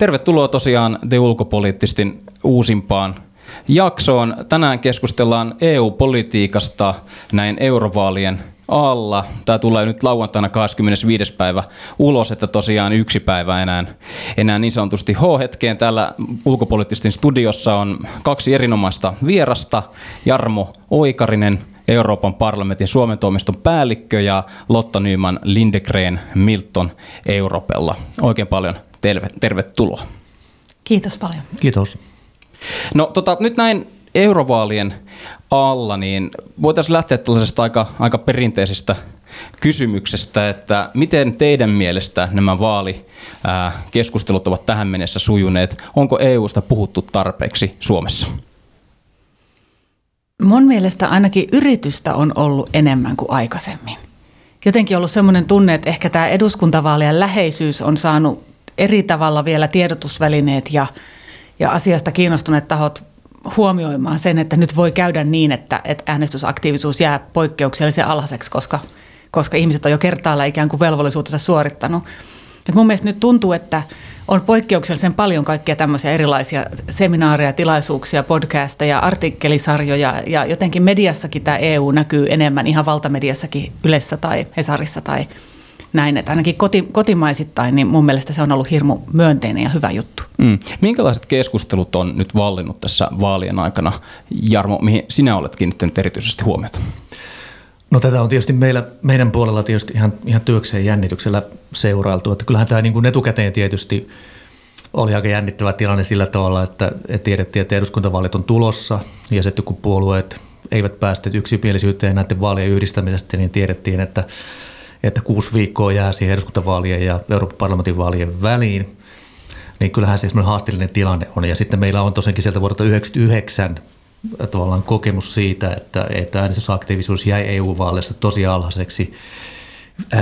Tervetuloa tosiaan The Ulkopoliittistin uusimpaan jaksoon. Tänään keskustellaan EU-politiikasta näin eurovaalien alla. Tämä tulee nyt lauantaina 25. päivä ulos, että tosiaan yksi päivä enää, enää niin sanotusti H-hetkeen. Täällä ulkopoliittisten studiossa on kaksi erinomaista vierasta. Jarmo Oikarinen, Euroopan parlamentin Suomen toimiston päällikkö ja Lotta Nyman Lindegren Milton Europella. Oikein paljon terve, tervetuloa. Kiitos paljon. Kiitos. No tota, nyt näin eurovaalien alla, niin voitaisiin lähteä tällaisesta aika, aika perinteisestä kysymyksestä, että miten teidän mielestä nämä vaalikeskustelut ovat tähän mennessä sujuneet? Onko EUsta puhuttu tarpeeksi Suomessa? Mun mielestä ainakin yritystä on ollut enemmän kuin aikaisemmin. Jotenkin ollut semmoinen tunne, että ehkä tämä eduskuntavaalien läheisyys on saanut eri tavalla vielä tiedotusvälineet ja, ja asiasta kiinnostuneet tahot huomioimaan sen, että nyt voi käydä niin, että, että äänestysaktiivisuus jää poikkeuksellisen alhaiseksi, koska, koska ihmiset on jo kertaalla ikään kuin velvollisuutensa suorittanut. Et mun mielestä nyt tuntuu, että on poikkeuksellisen paljon kaikkia tämmöisiä erilaisia seminaareja, tilaisuuksia, podcasteja, artikkelisarjoja ja jotenkin mediassakin tämä EU näkyy enemmän ihan valtamediassakin Ylessä tai Hesarissa tai näin. Että ainakin koti, kotimaisittain, niin mun mielestä se on ollut hirmu myönteinen ja hyvä juttu. Mm. Minkälaiset keskustelut on nyt vallinnut tässä vaalien aikana? Jarmo, mihin sinä olet kiinnittänyt erityisesti huomiota? No tätä on tietysti meillä, meidän puolella tietysti ihan, ihan työkseen jännityksellä seurailtu. Että kyllähän tämä niin kuin etukäteen tietysti oli aika jännittävä tilanne sillä tavalla, että, että tiedettiin, että eduskuntavaalit on tulossa ja sitten kun puolueet eivät päästä yksimielisyyteen näiden vaalien yhdistämisestä, niin tiedettiin, että, että kuusi viikkoa jää siihen eduskuntavaalien ja Euroopan parlamentin vaalien väliin. Niin kyllähän se semmoinen haasteellinen tilanne on. Ja sitten meillä on tosiaankin sieltä vuodelta 1999 tavallaan kokemus siitä, että, että äänestysaktiivisuus jäi EU-vaaleissa tosi alhaiseksi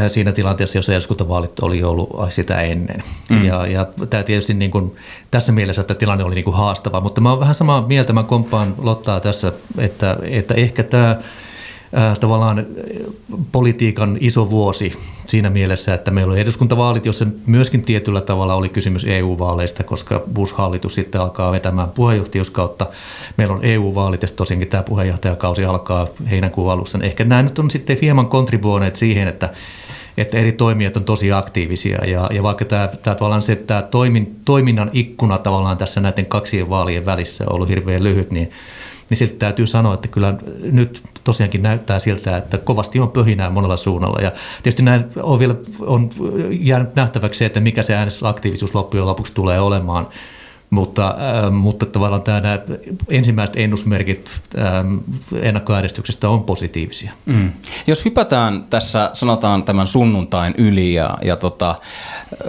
siinä tilanteessa, jossa eduskuntavaalit oli ollut sitä ennen. Mm. Ja, ja tämä tietysti niin kuin, tässä mielessä, että tilanne oli niin kuin haastava, mutta mä oon vähän samaa mieltä, mä komppaan Lottaa tässä, että, että ehkä tämä – äh, tavallaan politiikan iso vuosi siinä mielessä, että meillä oli eduskuntavaalit, jossa myöskin tietyllä tavalla oli kysymys EU-vaaleista, koska Bush-hallitus sitten alkaa vetämään puheenjohtajuuskautta. Meillä on EU-vaalit ja tosiaankin tämä puheenjohtajakausi alkaa heinäkuun alussa. Ehkä nämä nyt on sitten hieman kontribuoneet siihen, että että eri toimijat on tosi aktiivisia ja, ja vaikka tämä, tämä, tavallaan se, tämä toimin, toiminnan ikkuna tavallaan tässä näiden kaksien vaalien välissä on ollut hirveän lyhyt, niin niin silti täytyy sanoa, että kyllä nyt tosiaankin näyttää siltä, että kovasti on pöhinää monella suunnalla. Ja tietysti näin on vielä on jäänyt nähtäväksi se, että mikä se äänestysaktiivisuus loppujen lopuksi tulee olemaan. Mutta, äh, mutta tavallaan tämä, nämä ensimmäiset ennusmerkit äh, ennakkoäänestyksestä on positiivisia. Mm. Jos hypätään tässä, sanotaan tämän sunnuntain yli ja, ja tota,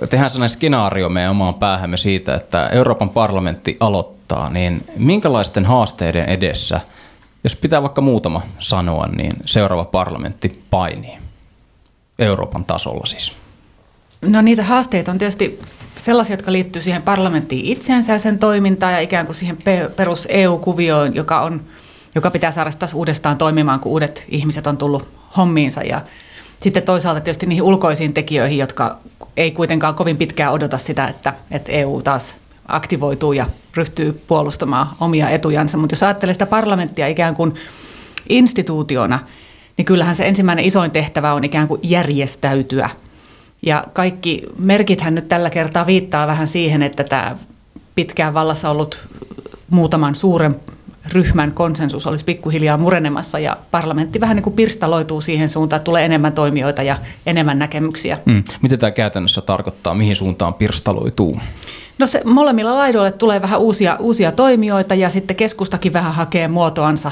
tehdään sellainen skenaario meidän omaan päähämme siitä, että Euroopan parlamentti aloittaa niin minkälaisten haasteiden edessä, jos pitää vaikka muutama sanoa, niin seuraava parlamentti painii Euroopan tasolla siis? No niitä haasteita on tietysti sellaisia, jotka liittyy siihen parlamenttiin itseensä ja sen toimintaan ja ikään kuin siihen perus EU-kuvioon, joka, on, joka pitää saada taas uudestaan toimimaan, kun uudet ihmiset on tullut hommiinsa. Ja sitten toisaalta tietysti niihin ulkoisiin tekijöihin, jotka ei kuitenkaan kovin pitkään odota sitä, että, että EU taas aktivoituu ja ryhtyy puolustamaan omia etujansa. Mutta jos ajattelee sitä parlamenttia ikään kuin instituutiona, niin kyllähän se ensimmäinen isoin tehtävä on ikään kuin järjestäytyä. Ja kaikki merkithän nyt tällä kertaa viittaa vähän siihen, että tämä pitkään vallassa ollut muutaman suuren ryhmän konsensus olisi pikkuhiljaa murenemassa ja parlamentti vähän niin kuin pirstaloituu siihen suuntaan, että tulee enemmän toimijoita ja enemmän näkemyksiä. Mm. Mitä tämä käytännössä tarkoittaa? Mihin suuntaan pirstaloituu? No se molemmilla laidoille tulee vähän uusia, uusia toimijoita ja sitten keskustakin vähän hakee muotoansa.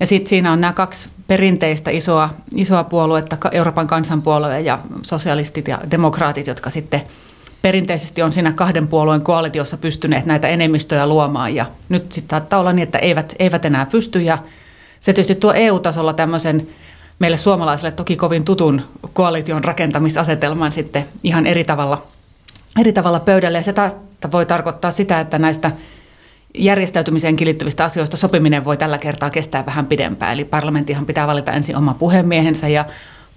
Ja sitten siinä on nämä kaksi perinteistä isoa, isoa puoluetta, Euroopan kansanpuolue ja sosialistit ja demokraatit, jotka sitten perinteisesti on siinä kahden puolueen koalitiossa pystyneet näitä enemmistöjä luomaan. Ja nyt sitten saattaa olla niin, että eivät, eivät enää pysty. Ja se tietysti tuo EU-tasolla tämmöisen meille suomalaisille toki kovin tutun koalition rakentamisasetelman sitten ihan eri tavalla, eri tavalla pöydälle. Ja se voi tarkoittaa sitä, että näistä järjestäytymiseen liittyvistä asioista sopiminen voi tällä kertaa kestää vähän pidempään. Eli parlamenttihan pitää valita ensin oma puhemiehensä ja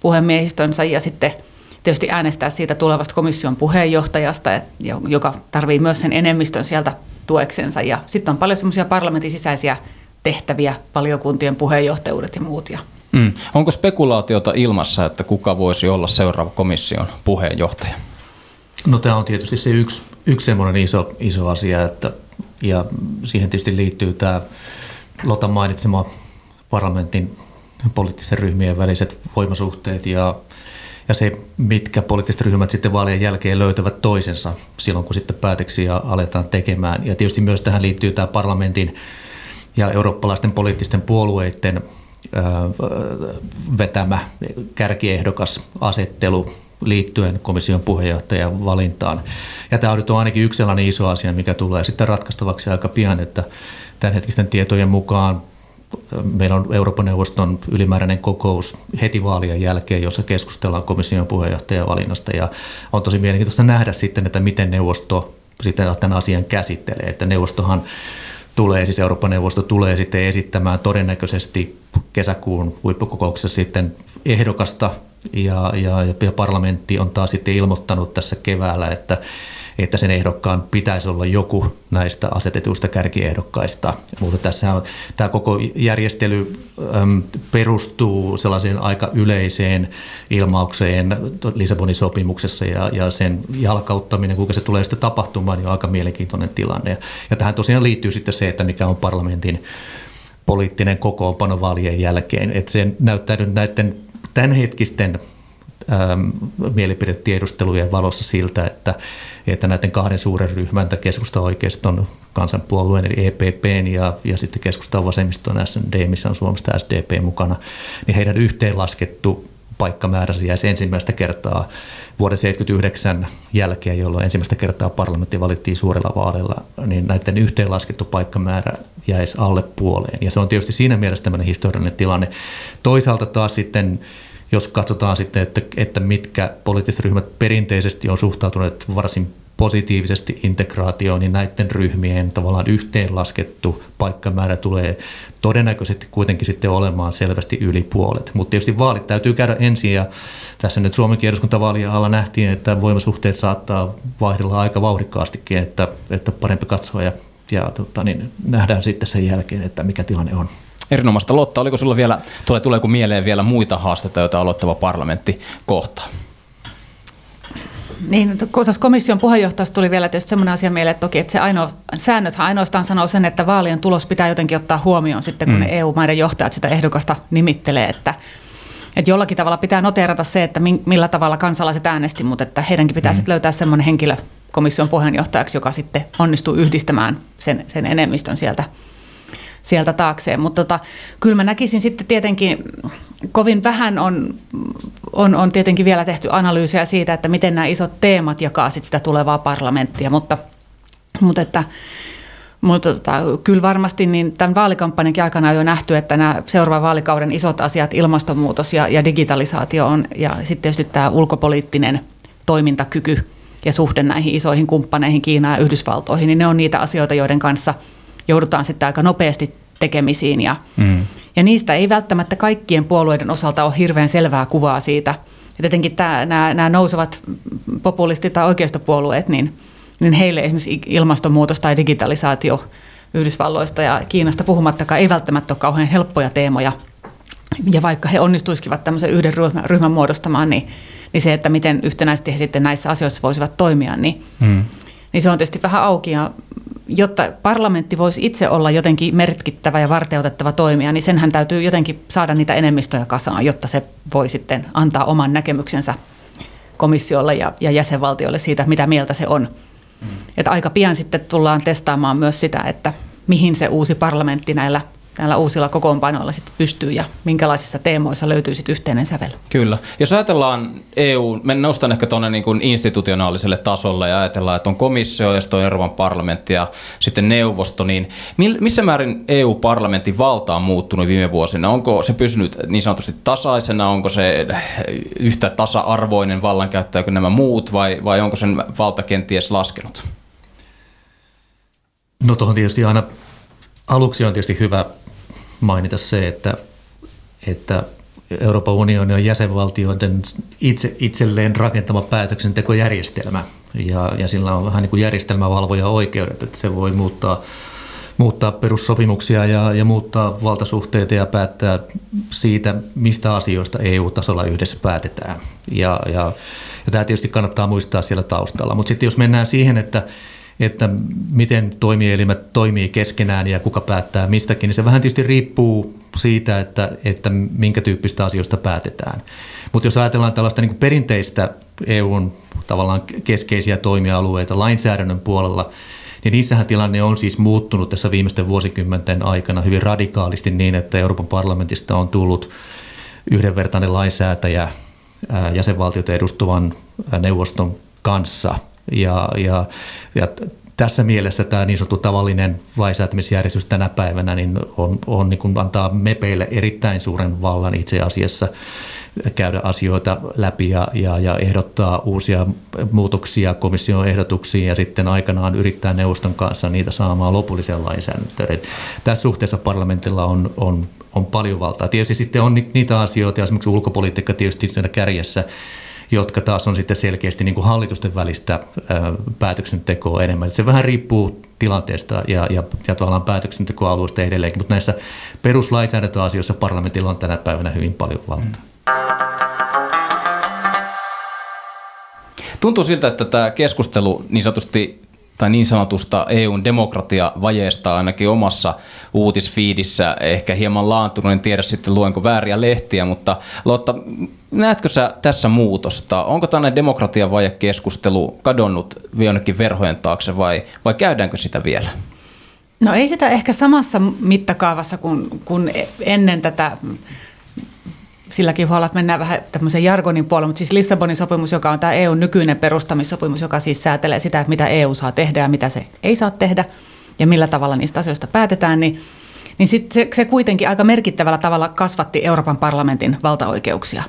puhemiehistönsä ja sitten tietysti äänestää siitä tulevasta komission puheenjohtajasta, joka tarvii myös sen enemmistön sieltä tueksensa. Ja sitten on paljon semmoisia parlamentin sisäisiä tehtäviä, valiokuntien puheenjohtajuudet ja muut. Mm. Onko spekulaatiota ilmassa, että kuka voisi olla seuraava komission puheenjohtaja? No tämä on tietysti se yksi, yksi semmoinen iso, iso asia, että, ja siihen tietysti liittyy tämä Lotan mainitsema parlamentin poliittisten ryhmien väliset voimasuhteet ja, ja se, mitkä poliittiset ryhmät sitten vaalien jälkeen löytävät toisensa silloin, kun sitten päätöksiä aletaan tekemään. Ja tietysti myös tähän liittyy tämä parlamentin ja eurooppalaisten poliittisten puolueiden vetämä kärkiehdokas asettelu liittyen komission puheenjohtajan valintaan. Ja tämä on ainakin yksi sellainen iso asia, mikä tulee sitten ratkaistavaksi aika pian, että tämänhetkisten tietojen mukaan meillä on Euroopan neuvoston ylimääräinen kokous heti vaalien jälkeen, jossa keskustellaan komission puheenjohtajan valinnasta. Ja on tosi mielenkiintoista nähdä sitten, että miten neuvosto sitten tämän asian käsittelee. Että neuvostohan tulee, siis Euroopan neuvosto tulee sitten esittämään todennäköisesti kesäkuun huippukokouksessa sitten ehdokasta ja, ja, ja parlamentti on taas sitten ilmoittanut tässä keväällä, että että sen ehdokkaan pitäisi olla joku näistä asetetuista kärkiehdokkaista. Mutta tässä on, tämä koko järjestely äm, perustuu sellaiseen aika yleiseen ilmaukseen Lissabonin sopimuksessa ja, ja sen jalkauttaminen, kuinka se tulee sitten tapahtumaan, niin on aika mielenkiintoinen tilanne. Ja, tähän tosiaan liittyy sitten se, että mikä on parlamentin poliittinen kokoonpano vaalien jälkeen. Että se näyttäytyy näiden tämänhetkisten mielipidetiedustelujen valossa siltä, että, että näiden kahden suuren ryhmän, keskusta oikeiston kansanpuolueen eli EPPn ja, ja sitten keskusta vasemmiston SND, missä on Suomesta SDP mukana, niin heidän yhteenlaskettu paikkamääränsä jäisi ensimmäistä kertaa vuoden 1979 jälkeen, jolloin ensimmäistä kertaa parlamentti valittiin suurella vaaleilla, niin näiden yhteenlaskettu paikkamäärä jäisi alle puoleen. Ja se on tietysti siinä mielessä tämmöinen historiallinen tilanne. Toisaalta taas sitten jos katsotaan sitten, että, että mitkä poliittiset ryhmät perinteisesti on suhtautuneet varsin positiivisesti integraatioon, niin näiden ryhmien tavallaan yhteenlaskettu paikkamäärä tulee todennäköisesti kuitenkin sitten olemaan selvästi yli puolet. Mutta tietysti vaalit täytyy käydä ensin ja tässä nyt Suomenkin eduskuntavaalien alla nähtiin, että voimasuhteet saattaa vaihdella aika vauhdikkaastikin, että, että parempi katsoa ja, ja tota, niin nähdään sitten sen jälkeen, että mikä tilanne on. Erinomaista Lotta, oliko sulla vielä, tulee, tuleeko mieleen vielä muita haasteita, joita aloittava parlamentti kohtaa? Niin, tuossa komission puheenjohtajasta tuli vielä tietysti sellainen asia mieleen, että toki että se ainoa, säännöthän ainoastaan sanoo sen, että vaalien tulos pitää jotenkin ottaa huomioon sitten, kun mm. ne EU-maiden johtajat sitä ehdokasta nimittelee, että, että jollakin tavalla pitää noteerata se, että millä tavalla kansalaiset äänesti, mutta että heidänkin pitää mm. sitten löytää sellainen henkilö komission puheenjohtajaksi, joka sitten onnistuu yhdistämään sen, sen enemmistön sieltä sieltä taakseen. Mutta tota, kyllä mä näkisin sitten tietenkin, kovin vähän on, on, on tietenkin vielä tehty analyysiä siitä, että miten nämä isot teemat jakaa sit sitä tulevaa parlamenttia, mutta, mutta että mutta tota, kyllä varmasti niin tämän vaalikampanjankin aikana on jo nähty, että nämä seuraavan vaalikauden isot asiat, ilmastonmuutos ja, ja digitalisaatio on, ja sitten tietysti tämä ulkopoliittinen toimintakyky ja suhde näihin isoihin kumppaneihin, Kiinaan ja Yhdysvaltoihin, niin ne on niitä asioita, joiden kanssa joudutaan sitten aika nopeasti tekemisiin ja, mm. ja niistä ei välttämättä kaikkien puolueiden osalta ole hirveän selvää kuvaa siitä. Ja tietenkin tämä, nämä, nämä nousevat populistit tai oikeistopuolueet, niin, niin heille esimerkiksi ilmastonmuutos tai digitalisaatio Yhdysvalloista ja Kiinasta puhumattakaan ei välttämättä ole kauhean helppoja teemoja. Ja vaikka he onnistuisivat tämmöisen yhden ryhmän, ryhmän muodostamaan, niin, niin se, että miten yhtenäisesti he sitten näissä asioissa voisivat toimia, niin, mm. niin se on tietysti vähän auki. Ja jotta parlamentti voisi itse olla jotenkin merkittävä ja varteutettava toimija, niin senhän täytyy jotenkin saada niitä enemmistöjä kasaan, jotta se voi sitten antaa oman näkemyksensä komissiolle ja, ja jäsenvaltioille siitä, mitä mieltä se on. Mm. Että aika pian sitten tullaan testaamaan myös sitä, että mihin se uusi parlamentti näillä näillä uusilla kokoonpanoilla sitten pystyy ja minkälaisissa teemoissa löytyy sitten yhteinen sävel. Kyllä. Jos ajatellaan EU, me nostan ehkä tuonne niin institutionaaliselle tasolle ja ajatellaan, että on komissio ja sitten on Euroopan parlamentti ja sitten neuvosto, niin missä määrin EU-parlamentin valta on muuttunut viime vuosina? Onko se pysynyt niin sanotusti tasaisena, onko se yhtä tasa-arvoinen vallankäyttäjä kuin nämä muut vai, vai onko sen valta kenties laskenut? No tuohon tietysti aina aluksi on tietysti hyvä mainita se, että, että Euroopan unionin on jäsenvaltioiden itse, itselleen rakentama päätöksentekojärjestelmä ja, ja sillä on vähän niin kuin järjestelmävalvoja oikeudet, että se voi muuttaa, muuttaa perussopimuksia ja, ja muuttaa valtasuhteita ja päättää siitä, mistä asioista EU-tasolla yhdessä päätetään. Ja, ja, ja tämä tietysti kannattaa muistaa siellä taustalla. Mutta sitten jos mennään siihen, että että miten toimielimet toimii keskenään ja kuka päättää mistäkin, niin se vähän tietysti riippuu siitä, että, että minkä tyyppistä asioista päätetään. Mutta jos ajatellaan tällaista niin perinteistä EUn tavallaan keskeisiä toimialueita lainsäädännön puolella, niin niissähän tilanne on siis muuttunut tässä viimeisten vuosikymmenten aikana hyvin radikaalisti niin, että Euroopan parlamentista on tullut yhdenvertainen lainsäätäjä jäsenvaltioita edustuvan neuvoston kanssa – ja, ja, ja tässä mielessä tämä niin sanottu tavallinen lainsäätämisjärjestys tänä päivänä niin on, on niin kuin antaa mepeille erittäin suuren vallan itse asiassa käydä asioita läpi ja, ja, ja ehdottaa uusia muutoksia komission ehdotuksiin ja sitten aikanaan yrittää neuvoston kanssa niitä saamaan lopulliseen lainsäädäntöön. Tässä suhteessa parlamentilla on, on, on paljon valtaa. Tietysti sitten on niitä asioita, esimerkiksi ulkopolitiikka tietysti kärjessä, jotka taas on sitten selkeästi niin kuin hallitusten välistä päätöksentekoa enemmän. Se vähän riippuu tilanteesta ja, ja, ja tavallaan päätöksentekoalueesta edelleenkin, mutta näissä peruslainsäädäntöasioissa parlamentilla on tänä päivänä hyvin paljon valtaa. Tuntuu siltä, että tämä keskustelu niin sanotusti tai niin sanotusta EUn demokratiavajeesta ainakin omassa uutisfiidissä ehkä hieman laantunut, en tiedä sitten luenko vääriä lehtiä, mutta Lotta, näetkö sä tässä muutosta? Onko tämmöinen demokratiavaje-keskustelu kadonnut jonnekin verhojen taakse vai, vai käydäänkö sitä vielä? No ei sitä ehkä samassa mittakaavassa kuin, kuin ennen tätä silläkin huolella, että mennään vähän tämmöisen jargonin puolella, mutta siis Lissabonin sopimus, joka on tämä EUn nykyinen perustamissopimus, joka siis säätelee sitä, mitä EU saa tehdä ja mitä se ei saa tehdä ja millä tavalla niistä asioista päätetään, niin, niin sit se, se kuitenkin aika merkittävällä tavalla kasvatti Euroopan parlamentin valtaoikeuksia.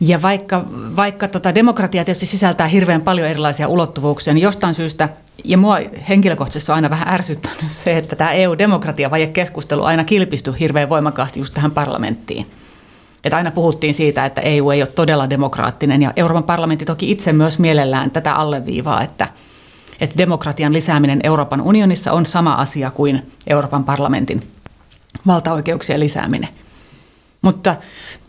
Ja vaikka, vaikka tota demokratia tietysti sisältää hirveän paljon erilaisia ulottuvuuksia, niin jostain syystä, ja mua henkilökohtaisesti on aina vähän ärsyttänyt se, että tämä EU-demokratia-vajekeskustelu aina kilpistyi hirveän voimakkaasti just tähän parlamenttiin – että aina puhuttiin siitä, että EU ei ole todella demokraattinen ja Euroopan parlamentti toki itse myös mielellään tätä alleviivaa, että, että demokratian lisääminen Euroopan unionissa on sama asia kuin Euroopan parlamentin valtaoikeuksien lisääminen. Mutta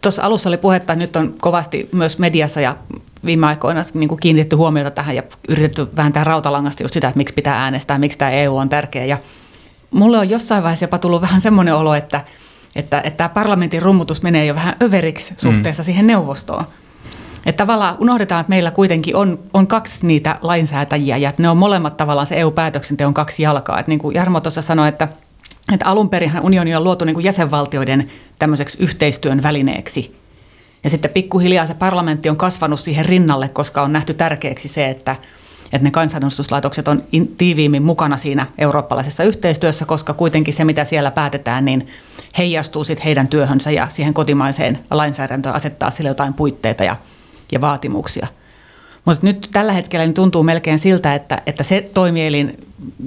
tuossa alussa oli puhetta, nyt on kovasti myös mediassa ja viime aikoina niin kuin kiinnitetty huomiota tähän ja yritetty vääntää rautalangasta just sitä, että miksi pitää äänestää, miksi tämä EU on tärkeä. Ja mulle on jossain vaiheessa jopa tullut vähän semmoinen olo, että – että, että tämä parlamentin rummutus menee jo vähän överiksi suhteessa mm. siihen neuvostoon. Että tavallaan unohdetaan, että meillä kuitenkin on, on kaksi niitä lainsäätäjiä ja että ne on molemmat tavallaan se EU-päätöksenteon kaksi jalkaa. Että niin kuin Jarmo tuossa sanoi, että, että alun perinhän unioni on luotu niin kuin jäsenvaltioiden tämmöiseksi yhteistyön välineeksi. Ja sitten pikkuhiljaa se parlamentti on kasvanut siihen rinnalle, koska on nähty tärkeäksi se, että, että ne kansanedustuslaitokset on tiiviimmin mukana siinä eurooppalaisessa yhteistyössä, koska kuitenkin se, mitä siellä päätetään, niin heijastuu sitten heidän työhönsä ja siihen kotimaiseen lainsäädäntöön asettaa sille jotain puitteita ja, ja vaatimuksia. Mutta nyt tällä hetkellä niin tuntuu melkein siltä, että, että se toimielin,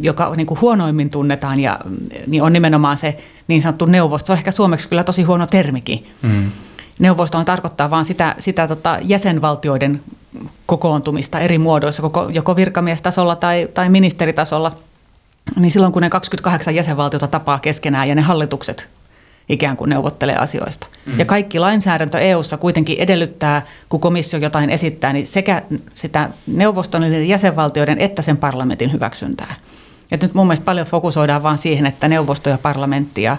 joka niin kuin huonoimmin tunnetaan, ja, niin on nimenomaan se niin sanottu neuvosto. Se on ehkä suomeksi kyllä tosi huono termikin. Mm. Neuvosto on tarkoittaa vain sitä, sitä tota jäsenvaltioiden kokoontumista eri muodoissa, koko, joko virkamiestasolla tai, tai ministeritasolla, niin silloin kun ne 28 jäsenvaltiota tapaa keskenään ja ne hallitukset ikään kuin neuvottelee asioista. Mm. Ja kaikki lainsäädäntö EU:ssa kuitenkin edellyttää, kun komissio jotain esittää, niin sekä sitä neuvoston ja jäsenvaltioiden että sen parlamentin hyväksyntää. Ja nyt mun mielestä paljon fokusoidaan vaan siihen, että neuvosto ja parlamentti ja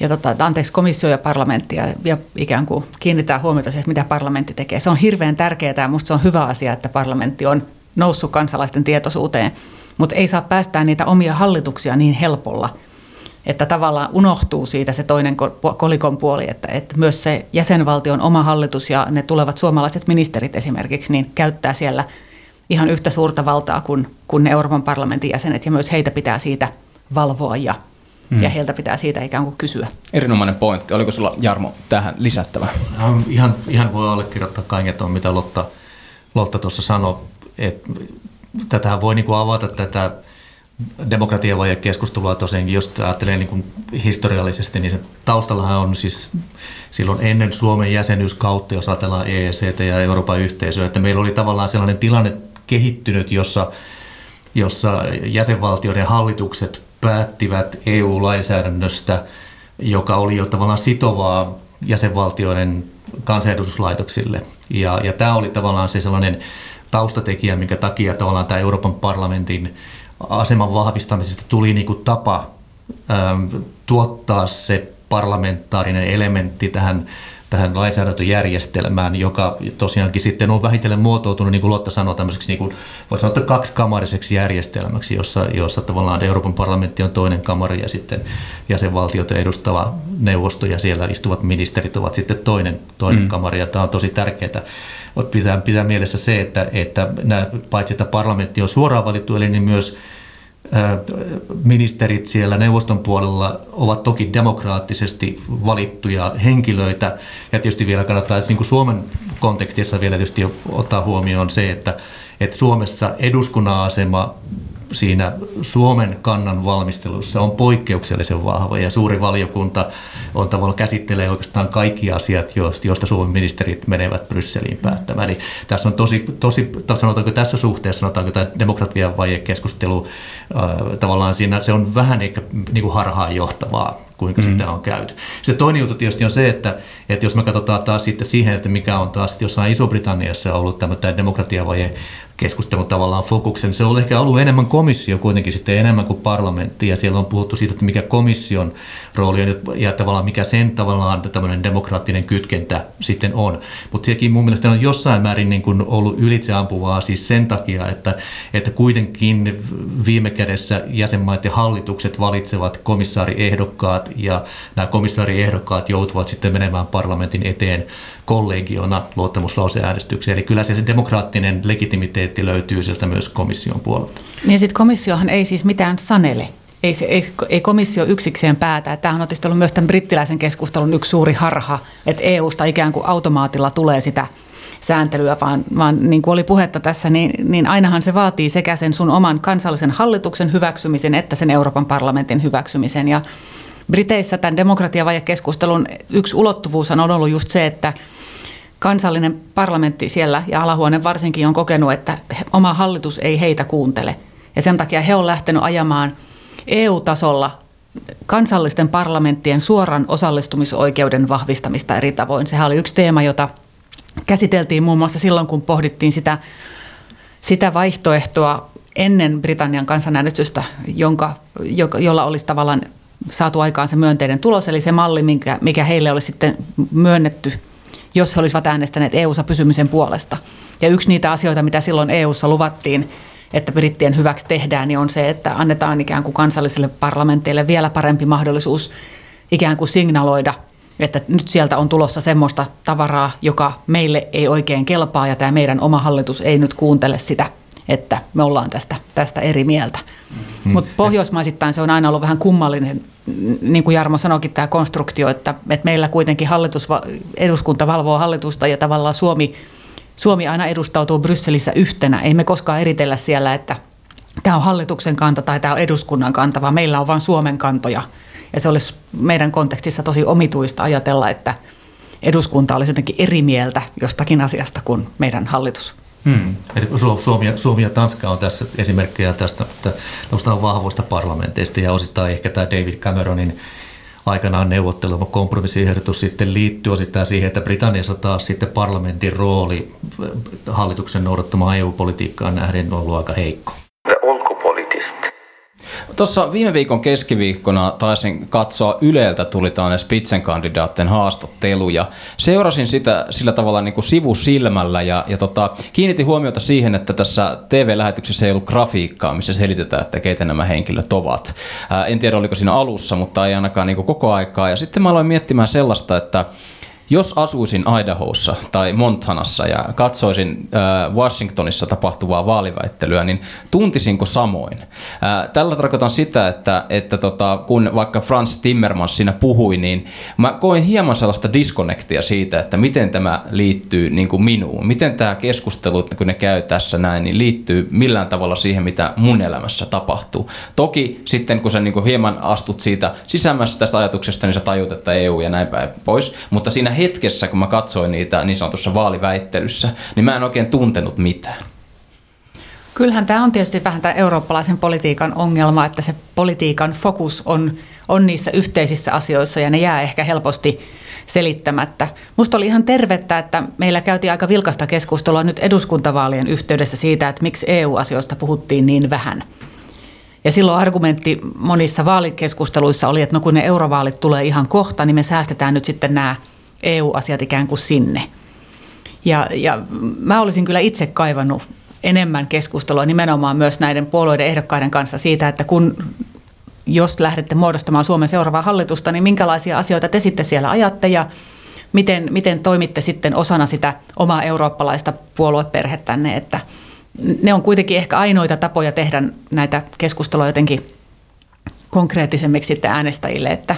ja tota, anteeksi, komissio ja parlamentti ja, ja ikään kuin kiinnittää huomiota siihen, mitä parlamentti tekee. Se on hirveän tärkeää ja minusta se on hyvä asia, että parlamentti on noussut kansalaisten tietoisuuteen, mutta ei saa päästää niitä omia hallituksia niin helpolla, että tavallaan unohtuu siitä se toinen kolikon puoli, että, että myös se jäsenvaltion oma hallitus ja ne tulevat suomalaiset ministerit esimerkiksi, niin käyttää siellä ihan yhtä suurta valtaa kuin, kuin ne Euroopan parlamentin jäsenet ja myös heitä pitää siitä valvoa ja mm. ja heiltä pitää siitä ikään kuin kysyä. Erinomainen pointti. Oliko sulla Jarmo tähän lisättävä? No, ihan, ihan voi allekirjoittaa kaiken tuon, mitä Lotta, Lotta tuossa sanoi. Että tätähän voi niin kuin avata tätä demokratiavaje keskustelua tosiaankin, jos ajattelee niin kuin historiallisesti, niin se taustallahan on siis silloin ennen Suomen jäsenyyskautta, jos ajatellaan EEC ja Euroopan yhteisöä, että meillä oli tavallaan sellainen tilanne kehittynyt, jossa, jossa jäsenvaltioiden hallitukset päättivät EU-lainsäädännöstä, joka oli jo tavallaan sitovaa jäsenvaltioiden kansanedustuslaitoksille. Ja, ja tämä oli tavallaan se sellainen taustatekijä, minkä takia tavallaan tämä Euroopan parlamentin aseman vahvistamisesta tuli niin kuin tapa tuottaa se parlamentaarinen elementti tähän, tähän lainsäädäntöjärjestelmään, joka tosiaankin sitten on vähitellen muotoutunut, niin kuin Lotta sanoi, tämmöiseksi niin kuin, voisi sanoa, kaksikamariseksi järjestelmäksi, jossa, jossa tavallaan Euroopan parlamentti on toinen kamari ja sitten jäsenvaltioita edustava neuvosto ja siellä istuvat ministerit ovat sitten toinen, toinen mm. kamari ja tämä on tosi tärkeää pitää, pitää mielessä se, että, että nämä, paitsi että parlamentti on suoraan valittu, eli niin myös ministerit siellä neuvoston puolella ovat toki demokraattisesti valittuja henkilöitä. Ja tietysti vielä kannattaa niin kuin Suomen kontekstissa vielä tietysti ottaa huomioon se, että, että Suomessa eduskunnan asema siinä Suomen kannan valmistelussa on poikkeuksellisen vahva ja suuri valiokunta on tavallaan käsittelee oikeastaan kaikki asiat, joista Suomen ministerit menevät Brysseliin päättämään. Eli tässä on tosi, tosi sanotaanko tässä suhteessa, sanotaanko tämä demokratian vaje keskustelu, äh, tavallaan siinä se on vähän ehkä niin kuin harhaan johtavaa kuinka mm. sitä on käyty. Se toinen juttu tietysti on se, että, että jos me katsotaan taas sitten siihen, että mikä on taas jossain Iso-Britanniassa ollut tämä demokratiavaje keskustelun tavallaan fokuksen. Se on ehkä ollut enemmän komissio kuitenkin sitten enemmän kuin parlamentti ja siellä on puhuttu siitä, että mikä komission rooli on ja tavallaan mikä sen tavallaan tämmöinen demokraattinen kytkentä sitten on. Mutta sekin mun mielestä on jossain määrin niin kuin ollut ylitseampuvaa siis sen takia, että, että kuitenkin viime kädessä jäsenmaiden hallitukset valitsevat komissaariehdokkaat ja nämä komissaariehdokkaat joutuvat sitten menemään parlamentin eteen kollegiona luottamuslauseäänestykseen. Eli kyllä se demokraattinen legitimiteetti löytyy sieltä myös komission puolelta. Niin sitten komissiohan ei siis mitään sanele. Ei, se, ei, ei komissio yksikseen päätä. Tämähän on tietysti ollut myös tämän brittiläisen keskustelun yksi suuri harha, että EUsta ikään kuin automaatilla tulee sitä sääntelyä, vaan, vaan niin kuin oli puhetta tässä, niin, niin ainahan se vaatii sekä sen sun oman kansallisen hallituksen hyväksymisen että sen Euroopan parlamentin hyväksymisen. Ja Briteissä tämän demokratiavajekeskustelun yksi ulottuvuus on ollut just se, että kansallinen parlamentti siellä ja alahuone varsinkin on kokenut, että oma hallitus ei heitä kuuntele. Ja sen takia he on lähtenyt ajamaan EU-tasolla kansallisten parlamenttien suoran osallistumisoikeuden vahvistamista eri tavoin. Sehän oli yksi teema, jota käsiteltiin muun muassa silloin, kun pohdittiin sitä, sitä vaihtoehtoa ennen Britannian kansanäänestystä, jonka, jolla olisi tavallaan saatu aikaan se myönteinen tulos, eli se malli, mikä, mikä heille oli sitten myönnetty, jos he olisivat äänestäneet EU-ssa pysymisen puolesta. Ja yksi niitä asioita, mitä silloin EU-ssa luvattiin, että brittien hyväksi tehdään, niin on se, että annetaan ikään kuin kansallisille parlamenteille vielä parempi mahdollisuus ikään kuin signaloida, että nyt sieltä on tulossa semmoista tavaraa, joka meille ei oikein kelpaa ja tämä meidän oma hallitus ei nyt kuuntele sitä, että me ollaan tästä, tästä eri mieltä. Mm. Mutta pohjoismaisittain se on aina ollut vähän kummallinen, niin kuin Jarmo sanoikin, tämä konstruktio, että, että meillä kuitenkin hallitus, eduskunta valvoo hallitusta ja tavallaan Suomi, Suomi aina edustautuu Brysselissä yhtenä. Ei me koskaan eritellä siellä, että tämä on hallituksen kanta tai tämä on eduskunnan kanta, vaan meillä on vain Suomen kantoja. Ja se olisi meidän kontekstissa tosi omituista ajatella, että eduskunta olisi jotenkin eri mieltä jostakin asiasta kuin meidän hallitus. Hmm. Eli Suomi, ja, Suomi ja Tanska on tässä esimerkkejä tästä, tästä vahvoista parlamenteista ja osittain ehkä tämä David Cameronin aikanaan neuvottelema kompromissiehdotus sitten liittyy osittain siihen, että Britanniassa taas sitten parlamentin rooli hallituksen noudattamaan EU-politiikkaan nähden on ollut aika heikko. Tuossa viime viikon keskiviikkona taisin katsoa Yleltä tuli tällainen haastattelu ja seurasin sitä sillä tavalla niin kuin sivusilmällä ja, ja tota, kiinnitin huomiota siihen, että tässä TV-lähetyksessä ei ollut grafiikkaa, missä selitetään, että keitä nämä henkilöt ovat. Ää, en tiedä, oliko siinä alussa, mutta ei ainakaan niin kuin koko aikaa. Ja sitten mä aloin miettimään sellaista, että jos asuisin Idahossa tai Montanassa ja katsoisin äh, Washingtonissa tapahtuvaa vaaliväittelyä, niin tuntisinko samoin? Äh, tällä tarkoitan sitä, että, että tota, kun vaikka Franz Timmermans siinä puhui, niin mä koin hieman sellaista disconnectia siitä, että miten tämä liittyy niin kuin minuun. Miten tämä keskustelu, kun ne käy tässä näin, niin liittyy millään tavalla siihen, mitä mun elämässä tapahtuu. Toki sitten, kun sä niin kuin hieman astut siitä sisämässä tästä ajatuksesta, niin sä tajut, että EU ja näin päin pois. Mutta siinä hetkessä, kun mä katsoin niitä niin sanotussa vaaliväittelyssä, niin mä en oikein tuntenut mitään. Kyllähän tämä on tietysti vähän tämä eurooppalaisen politiikan ongelma, että se politiikan fokus on, on niissä yhteisissä asioissa ja ne jää ehkä helposti selittämättä. Musta oli ihan tervettä, että meillä käytiin aika vilkasta keskustelua nyt eduskuntavaalien yhteydessä siitä, että miksi EU-asioista puhuttiin niin vähän. Ja silloin argumentti monissa vaalikeskusteluissa oli, että no kun ne eurovaalit tulee ihan kohta, niin me säästetään nyt sitten nämä EU-asiat ikään kuin sinne. Ja, ja mä olisin kyllä itse kaivannut enemmän keskustelua nimenomaan myös näiden puolueiden ehdokkaiden kanssa siitä, että kun jos lähdette muodostamaan Suomen seuraavaa hallitusta, niin minkälaisia asioita te sitten siellä ajatte ja miten, miten toimitte sitten osana sitä omaa eurooppalaista puolueperhettänne, että ne on kuitenkin ehkä ainoita tapoja tehdä näitä keskusteluja jotenkin konkreettisemmiksi sitten äänestäjille, että,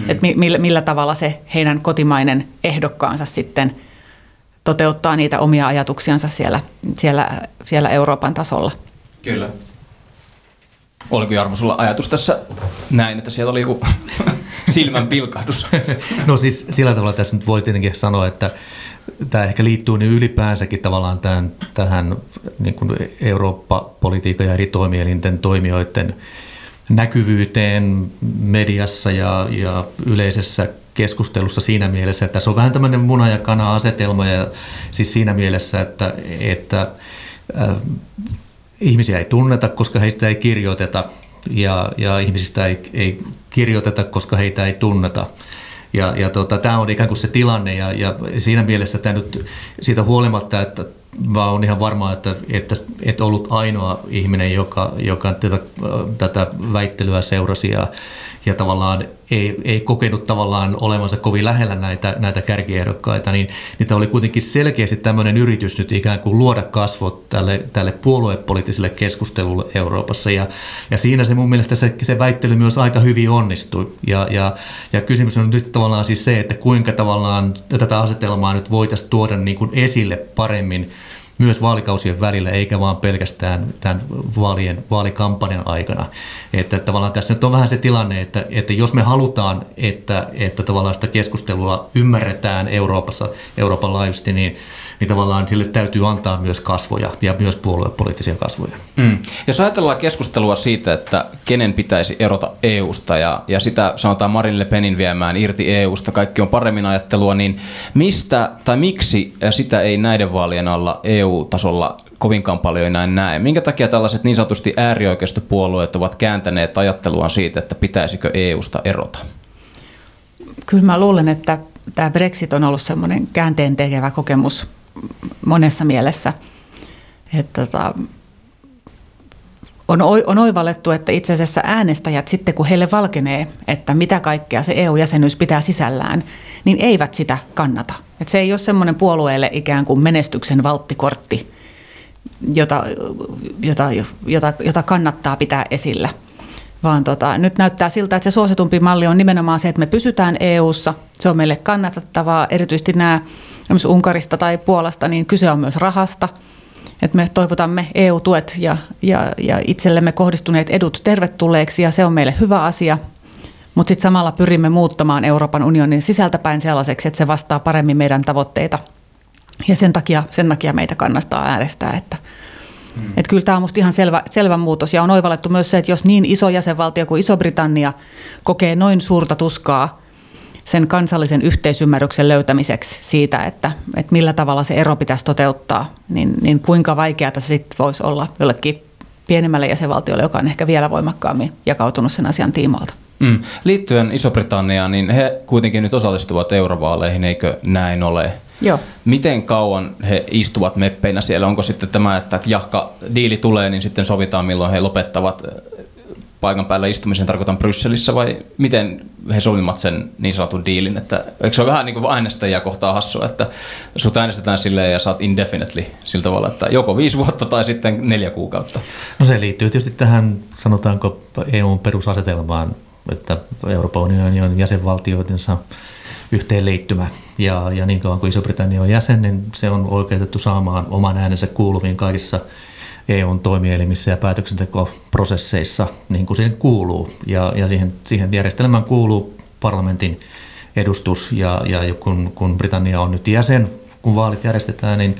mm. että millä, millä tavalla se heidän kotimainen ehdokkaansa sitten toteuttaa niitä omia ajatuksiansa siellä, siellä, siellä Euroopan tasolla. Kyllä. Oliko Jarmo sulla ajatus tässä näin, että siellä oli joku silmän pilkahdus? No siis sillä tavalla tässä nyt voi tietenkin sanoa, että tämä ehkä liittyy niin ylipäänsäkin tavallaan tämän, tähän niin kuin Eurooppa-politiikan ja eri toimielinten toimijoiden näkyvyyteen mediassa ja, ja yleisessä keskustelussa siinä mielessä, että se on vähän tämmöinen muna- ja kana-asetelma ja siis siinä mielessä, että, että äh, ihmisiä ei tunneta, koska heistä ei kirjoiteta ja, ja ihmisistä ei, ei kirjoiteta, koska heitä ei tunneta. Ja, ja tota, tämä on ikään kuin se tilanne ja, ja siinä mielessä tämä nyt siitä huolimatta, että mä olen ihan varma, että, että et ollut ainoa ihminen, joka, joka tätä, tätä väittelyä seurasi ja, ja tavallaan ei, ei kokenut tavallaan olevansa kovin lähellä näitä, näitä kärkiehdokkaita, niin, niin tämä oli kuitenkin selkeästi tämmöinen yritys nyt ikään kuin luoda kasvot tälle, tälle puoluepoliittiselle keskustelulle Euroopassa. Ja, ja siinä se mun mielestä se, se väittely myös aika hyvin onnistui. Ja, ja, ja kysymys on nyt tavallaan siis se, että kuinka tavallaan tätä asetelmaa nyt voitaisiin tuoda niin kuin esille paremmin – myös vaalikausien välillä, eikä vaan pelkästään tämän vaalien, vaalikampanjan aikana. Että tavallaan tässä nyt on vähän se tilanne, että, että jos me halutaan, että, että tavallaan sitä keskustelua ymmärretään Euroopassa, Euroopan laajuisesti, niin niin tavallaan sille täytyy antaa myös kasvoja ja myös puoluepoliittisia kasvoja. Mm. Jos ajatellaan keskustelua siitä, että kenen pitäisi erota EUsta ja, ja sitä sanotaan Marine Le Penin viemään irti EUsta, kaikki on paremmin ajattelua, niin mistä tai miksi sitä ei näiden vaalien alla EU-tasolla kovinkaan paljon enää näe. Minkä takia tällaiset niin sanotusti äärioikeistopuolueet ovat kääntäneet ajattelua siitä, että pitäisikö EUsta erota? Kyllä mä luulen, että tämä Brexit on ollut semmoinen käänteen tekevä kokemus monessa mielessä. Että tota, on, on oivallettu, että itse asiassa äänestäjät sitten kun heille valkenee, että mitä kaikkea se EU-jäsenyys pitää sisällään, niin eivät sitä kannata. Että se ei ole semmoinen puolueelle ikään kuin menestyksen valttikortti, jota, jota, jota, jota kannattaa pitää esillä. Vaan tota, nyt näyttää siltä, että se suositumpi malli on nimenomaan se, että me pysytään EU:ssa. Se on meille kannatettavaa, erityisesti nämä esimerkiksi Unkarista tai Puolasta, niin kyse on myös rahasta. Että me toivotamme EU-tuet ja, ja, ja itsellemme kohdistuneet edut tervetulleeksi ja se on meille hyvä asia. Mutta sitten samalla pyrimme muuttamaan Euroopan unionin sisältäpäin sellaiseksi, että se vastaa paremmin meidän tavoitteita. Ja sen takia, sen takia meitä kannattaa äänestää. Että, hmm. et kyllä tämä on minusta ihan selvä, selvä muutos. Ja on oivallettu myös se, että jos niin iso jäsenvaltio kuin Iso-Britannia kokee noin suurta tuskaa – sen kansallisen yhteisymmärryksen löytämiseksi siitä, että, että millä tavalla se ero pitäisi toteuttaa, niin, niin kuinka vaikeaa se sitten voisi olla jollekin pienemmälle jäsenvaltiolle, joka on ehkä vielä voimakkaammin jakautunut sen asian tiimoilta. Mm. Liittyen Iso-Britanniaan, niin he kuitenkin nyt osallistuvat eurovaaleihin, eikö näin ole? Joo. Miten kauan he istuvat meppeinä siellä? Onko sitten tämä, että jahka diili tulee, niin sitten sovitaan milloin he lopettavat paikan päällä istumisen tarkoitan Brysselissä vai miten he sovimat sen niin sanotun diilin, että eikö se ole vähän niin kuin äänestäjiä kohtaa hassua, että sut äänestetään silleen ja saat indefinitely sillä tavalla, että joko viisi vuotta tai sitten neljä kuukautta. No se liittyy tietysti tähän, sanotaanko EUn perusasetelmaan, että Euroopan unionin on jäsenvaltioidensa yhteenliittymä ja, ja niin kauan kuin Iso-Britannia on jäsen, niin se on oikeutettu saamaan oman äänensä kuuluviin kaikissa EUn toimielimissä ja päätöksentekoprosesseissa niin kuin siihen kuuluu. Ja, ja siihen, siihen järjestelmään kuuluu parlamentin edustus ja, ja kun, kun Britannia on nyt jäsen, kun vaalit järjestetään, niin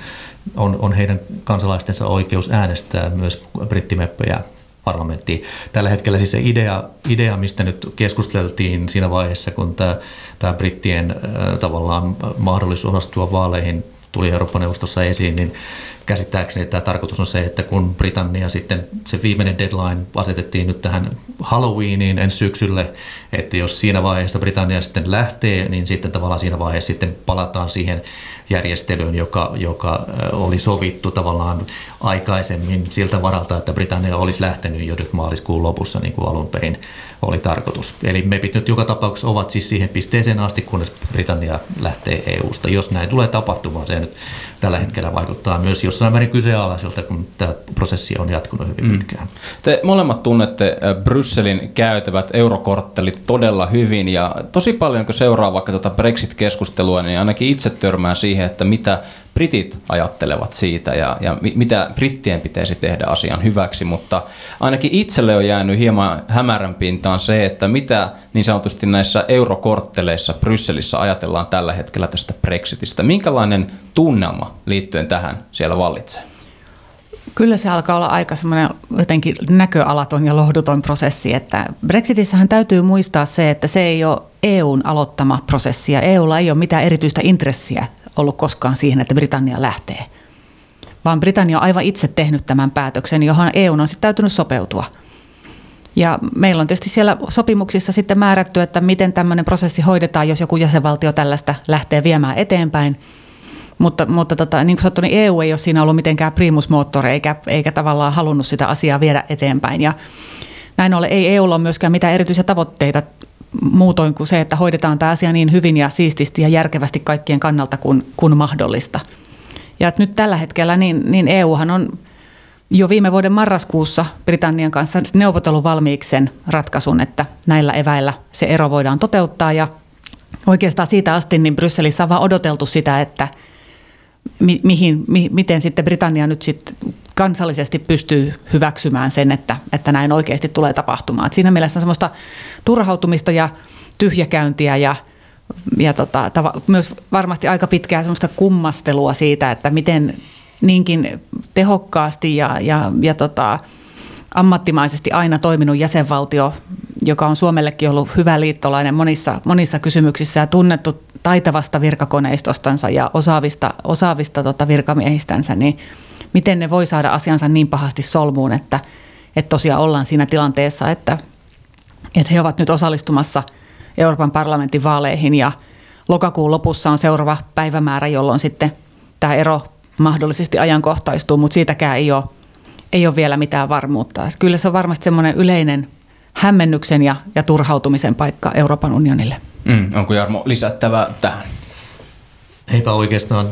on, on heidän kansalaistensa oikeus äänestää myös brittimeppejä parlamenttiin. Tällä hetkellä siis se idea, idea mistä nyt keskusteltiin siinä vaiheessa, kun tämä, tämä brittien äh, tavallaan mahdollisuus osastua vaaleihin tuli Euroopan neuvostossa esiin, niin käsittääkseni tämä tarkoitus on se, että kun Britannia sitten, se viimeinen deadline asetettiin nyt tähän Halloweeniin ensi syksylle, että jos siinä vaiheessa Britannia sitten lähtee, niin sitten tavallaan siinä vaiheessa sitten palataan siihen järjestelyyn, joka, joka oli sovittu tavallaan aikaisemmin siltä varalta, että Britannia olisi lähtenyt jo nyt maaliskuun lopussa niin kuin alun perin oli tarkoitus. Eli mepit nyt joka tapauksessa ovat siis siihen pisteeseen asti, kunnes Britannia lähtee EU-sta. Jos näin tulee tapahtumaan, se nyt tällä hetkellä vaikuttaa myös jossain määrin kyseenalaiselta, kun tämä prosessi on jatkunut hyvin mm. pitkään. Te molemmat tunnette Brysselin käytävät eurokorttelit todella hyvin ja tosi paljon kun seuraa vaikka tuota Brexit-keskustelua, niin ainakin itse törmään siihen, että mitä britit ajattelevat siitä ja, ja mitä brittien pitäisi tehdä asian hyväksi, mutta ainakin itselle on jäänyt hieman hämärän pintaan se, että mitä niin sanotusti näissä eurokortteleissa Brysselissä ajatellaan tällä hetkellä tästä Brexitistä. Minkälainen tunnelma liittyen tähän siellä vallitsee? Kyllä se alkaa olla aika semmoinen jotenkin näköalaton ja lohduton prosessi, että Brexitissähän täytyy muistaa se, että se ei ole EUn aloittama prosessi ja EUlla ei ole mitään erityistä intressiä ollut koskaan siihen, että Britannia lähtee. Vaan Britannia on aivan itse tehnyt tämän päätöksen, johon EU on sitten täytynyt sopeutua. Ja meillä on tietysti siellä sopimuksissa sitten määrätty, että miten tämmöinen prosessi hoidetaan, jos joku jäsenvaltio tällaista lähtee viemään eteenpäin. Mutta, mutta tota, niin kuin sanottu, niin EU ei ole siinä ollut mitenkään primusmoottori eikä, eikä tavallaan halunnut sitä asiaa viedä eteenpäin. Ja näin ollen ei EUlla ole myöskään mitään erityisiä tavoitteita muutoin kuin se, että hoidetaan tämä asia niin hyvin ja siististi ja järkevästi kaikkien kannalta kuin, kuin mahdollista. Ja nyt tällä hetkellä niin, niin EUhan on jo viime vuoden marraskuussa Britannian kanssa neuvotellut valmiiksi sen ratkaisun, että näillä eväillä se ero voidaan toteuttaa ja oikeastaan siitä asti niin Brysselissä on vaan odoteltu sitä, että mi, mihin, mi, miten sitten Britannia nyt sitten kansallisesti pystyy hyväksymään sen, että, että näin oikeasti tulee tapahtumaan. Et siinä mielessä on semmoista turhautumista ja tyhjäkäyntiä ja, ja tota, tava, myös varmasti aika pitkää semmoista kummastelua siitä, että miten niinkin tehokkaasti ja, ja, ja tota, ammattimaisesti aina toiminut jäsenvaltio, joka on Suomellekin ollut hyvä liittolainen monissa, monissa kysymyksissä ja tunnettu taitavasta virkakoneistostansa ja osaavista, osaavista tota virkamiehistänsä, niin miten ne voi saada asiansa niin pahasti solmuun, että, että tosiaan ollaan siinä tilanteessa, että, että he ovat nyt osallistumassa Euroopan parlamentin vaaleihin ja lokakuun lopussa on seuraava päivämäärä, jolloin sitten tämä ero mahdollisesti ajankohtaistuu, mutta siitäkään ei ole, ei ole vielä mitään varmuutta. Kyllä se on varmasti semmoinen yleinen hämmennyksen ja, ja turhautumisen paikka Euroopan unionille. Mm, onko Jarmo lisättävä tähän? Eipä oikeastaan,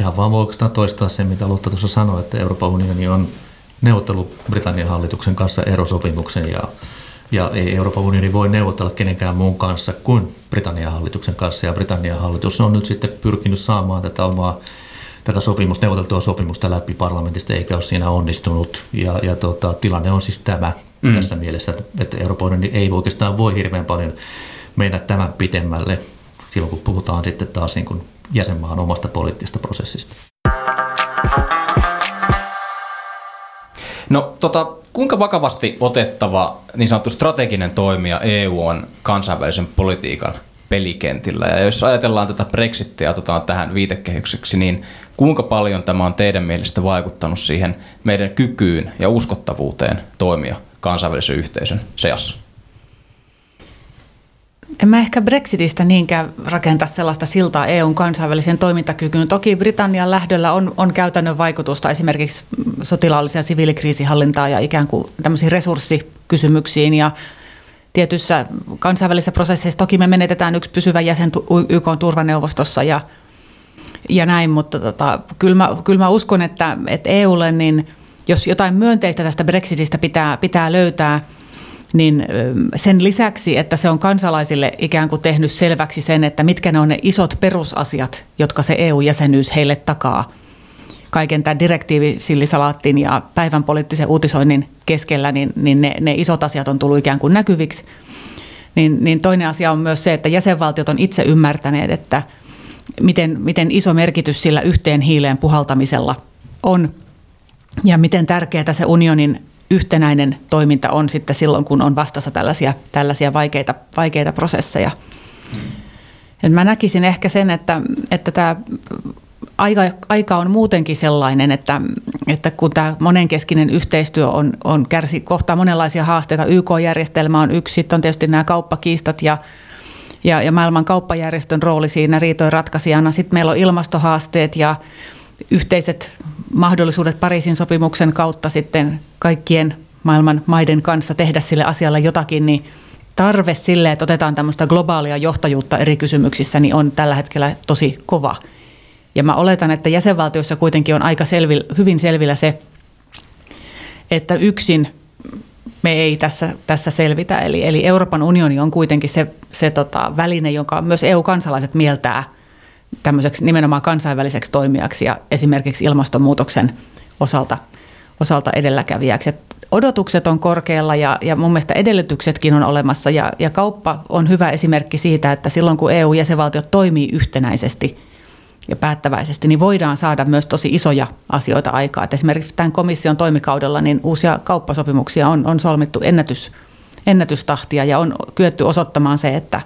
ihan vaan voi oikeastaan toistaa sen, mitä Lotta tuossa sanoi, että Euroopan unioni on neuvottelu Britannian hallituksen kanssa erosopimuksen ja, ja ei Euroopan unioni voi neuvotella kenenkään muun kanssa kuin Britannian hallituksen kanssa ja Britannian hallitus on nyt sitten pyrkinyt saamaan tätä omaa tätä sopimusta, neuvoteltua sopimusta läpi parlamentista eikä ole siinä onnistunut. Ja, ja tota, tilanne on siis tämä mm. tässä mielessä, että Euroopan unioni ei oikeastaan voi hirveän paljon mennä tämän pitemmälle silloin, kun puhutaan sitten taas niin kuin jäsenmaan omasta poliittisesta prosessista. No tota, kuinka vakavasti otettava niin sanottu strateginen toimija EU on kansainvälisen politiikan pelikentillä? Ja jos ajatellaan tätä Brexitia otetaan tähän viitekehykseksi, niin kuinka paljon tämä on teidän mielestä vaikuttanut siihen meidän kykyyn ja uskottavuuteen toimia kansainvälisen yhteisön seassa? En mä ehkä Brexitistä niinkään rakentaa sellaista siltaa EUn kansainväliseen toimintakykyyn. Toki Britannian lähdöllä on, on käytännön vaikutusta esimerkiksi sotilaallisia siviilikriisihallintaa ja ikään kuin tämmöisiin resurssikysymyksiin ja tietyssä kansainvälisessä prosesseissa toki me menetetään yksi pysyvä jäsen YK turvaneuvostossa ja, ja näin, mutta tota, kyllä, mä, kyllä mä uskon, että, että EUlle niin jos jotain myönteistä tästä Brexitistä pitää, pitää löytää – niin sen lisäksi, että se on kansalaisille ikään kuin tehnyt selväksi sen, että mitkä ne on ne isot perusasiat, jotka se EU-jäsenyys heille takaa, kaiken tämän direktiivisillisalaattin ja päivän poliittisen uutisoinnin keskellä, niin, niin ne, ne isot asiat on tullut ikään kuin näkyviksi. Niin, niin toinen asia on myös se, että jäsenvaltiot on itse ymmärtäneet, että miten, miten iso merkitys sillä yhteen hiileen puhaltamisella on ja miten tärkeää se unionin yhtenäinen toiminta on sitten silloin, kun on vastassa tällaisia, tällaisia vaikeita, vaikeita prosesseja. Et mä näkisin ehkä sen, että, että tämä aika, aika on muutenkin sellainen, että, että kun tämä monenkeskinen yhteistyö on, on kärsi, kohtaa monenlaisia haasteita, YK-järjestelmä on yksi, sitten on tietysti nämä kauppakiistat ja, ja, ja maailman kauppajärjestön rooli siinä riitojen ratkaisijana. Sitten meillä on ilmastohaasteet ja yhteiset mahdollisuudet Pariisin sopimuksen kautta sitten kaikkien maailman maiden kanssa tehdä sille asialle jotakin, niin tarve sille, että otetaan tämmöistä globaalia johtajuutta eri kysymyksissä, niin on tällä hetkellä tosi kova. Ja mä oletan, että jäsenvaltioissa kuitenkin on aika selvillä, hyvin selvillä se, että yksin me ei tässä, tässä selvitä. Eli, eli Euroopan unioni on kuitenkin se, se tota, väline, jonka myös EU-kansalaiset mieltää tämmöiseksi nimenomaan kansainväliseksi toimijaksi ja esimerkiksi ilmastonmuutoksen osalta – osalta edelläkävijäksi. Et odotukset on korkealla ja, ja mun mielestä edellytyksetkin on olemassa ja, ja kauppa on hyvä esimerkki siitä, että silloin kun EU-jäsenvaltiot toimii yhtenäisesti ja päättäväisesti, niin voidaan saada myös tosi isoja asioita aikaa. Et esimerkiksi tämän komission toimikaudella niin uusia kauppasopimuksia on, on solmittu ennätys, ennätystahtia ja on kyetty osoittamaan se, että,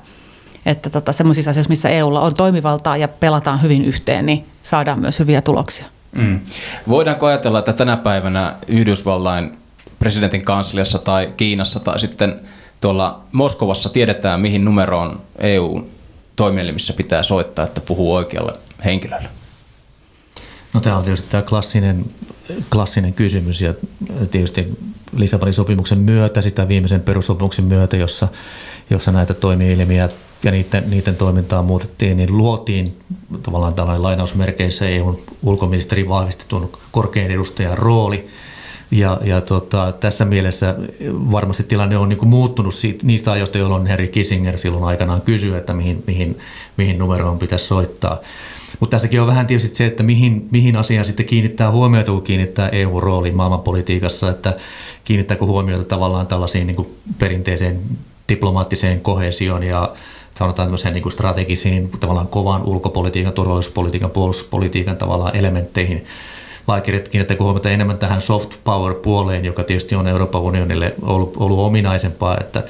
että tota, sellaisissa asioissa, missä EUlla on toimivaltaa ja pelataan hyvin yhteen, niin saadaan myös hyviä tuloksia. Mm. Voidaanko ajatella, että tänä päivänä Yhdysvallain presidentin kansliassa tai Kiinassa tai sitten tuolla Moskovassa tiedetään, mihin numeroon EU-toimielimissä pitää soittaa, että puhuu oikealle henkilölle? No tämä on tietysti tämä klassinen, klassinen kysymys ja tietysti Lissabonin sopimuksen myötä, sitä viimeisen perussopimuksen myötä, jossa, jossa näitä toimielimiä ja niiden, niiden toimintaa muutettiin, niin luotiin tavallaan tällainen lainausmerkeissä EUn ulkoministeri vahvistetun korkean edustajan rooli. Ja, ja tota, tässä mielessä varmasti tilanne on niin muuttunut siitä, niistä ajoista, jolloin Henry Kissinger silloin aikanaan kysyi, että mihin, mihin, mihin numeroon pitäisi soittaa. Mutta tässäkin on vähän tietysti se, että mihin, mihin asiaan sitten kiinnittää huomiota, kun kiinnittää EU-rooliin maailmanpolitiikassa, että kiinnittääkö huomiota tavallaan tällaisiin niin perinteiseen diplomaattiseen kohesioon ja sanotaan tämmöiseen niin strategisiin, tavallaan kovan ulkopolitiikan, turvallisuuspolitiikan, puolustuspolitiikan tavallaan elementteihin, vai kiinnittääkö huomiota enemmän tähän soft power puoleen, joka tietysti on Euroopan unionille ollut, ollut ominaisempaa, että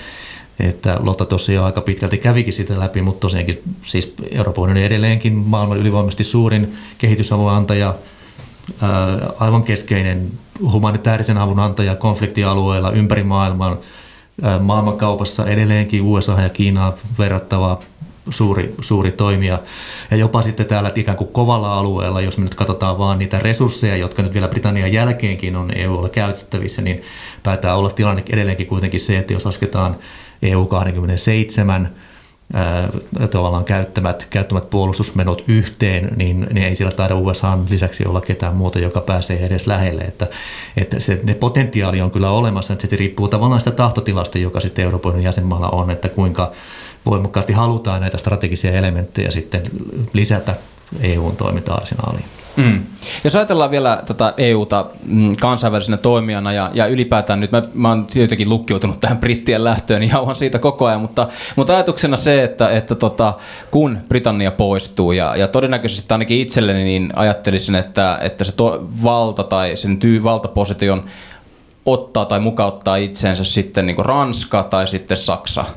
että Lotta tosiaan aika pitkälti kävikin sitä läpi, mutta tosiaankin siis Euroopan unioni edelleenkin maailman ylivoimaisesti suurin kehitysavun antaja, aivan keskeinen humanitaarisen avun antaja konfliktialueilla ympäri maailman – maailmankaupassa edelleenkin USA ja Kiinaa verrattava suuri, suuri toimija. Ja jopa sitten täällä ikään kuin kovalla alueella, jos me nyt katsotaan vaan niitä resursseja, jotka nyt vielä Britannian jälkeenkin on EUlla käytettävissä, niin päätää olla tilanne edelleenkin kuitenkin se, että jos lasketaan EU 27 tavallaan käyttämät, käyttämät puolustusmenot yhteen, niin, niin ei siellä taida USA lisäksi olla ketään muuta, joka pääsee edes lähelle. Että, että se, ne potentiaali on kyllä olemassa, että se riippuu tavallaan sitä tahtotilasta, joka sitten Euroopan jäsenmaalla on, että kuinka voimakkaasti halutaan näitä strategisia elementtejä sitten lisätä EUn toiminta-arsenaaliin. Mm. Jos ajatellaan vielä tätä EUta mm, kansainvälisenä toimijana ja, ja ylipäätään nyt, mä, mä oon jotenkin lukkiutunut tähän brittien lähtöön, niin jauhan siitä koko ajan, mutta, mutta ajatuksena se, että, että tota, kun Britannia poistuu ja, ja todennäköisesti ainakin itselleni niin ajattelisin, että, että se to, valta tai sen tyy, valtaposition ottaa tai mukauttaa itseensä sitten niin Ranska tai sitten Saksa –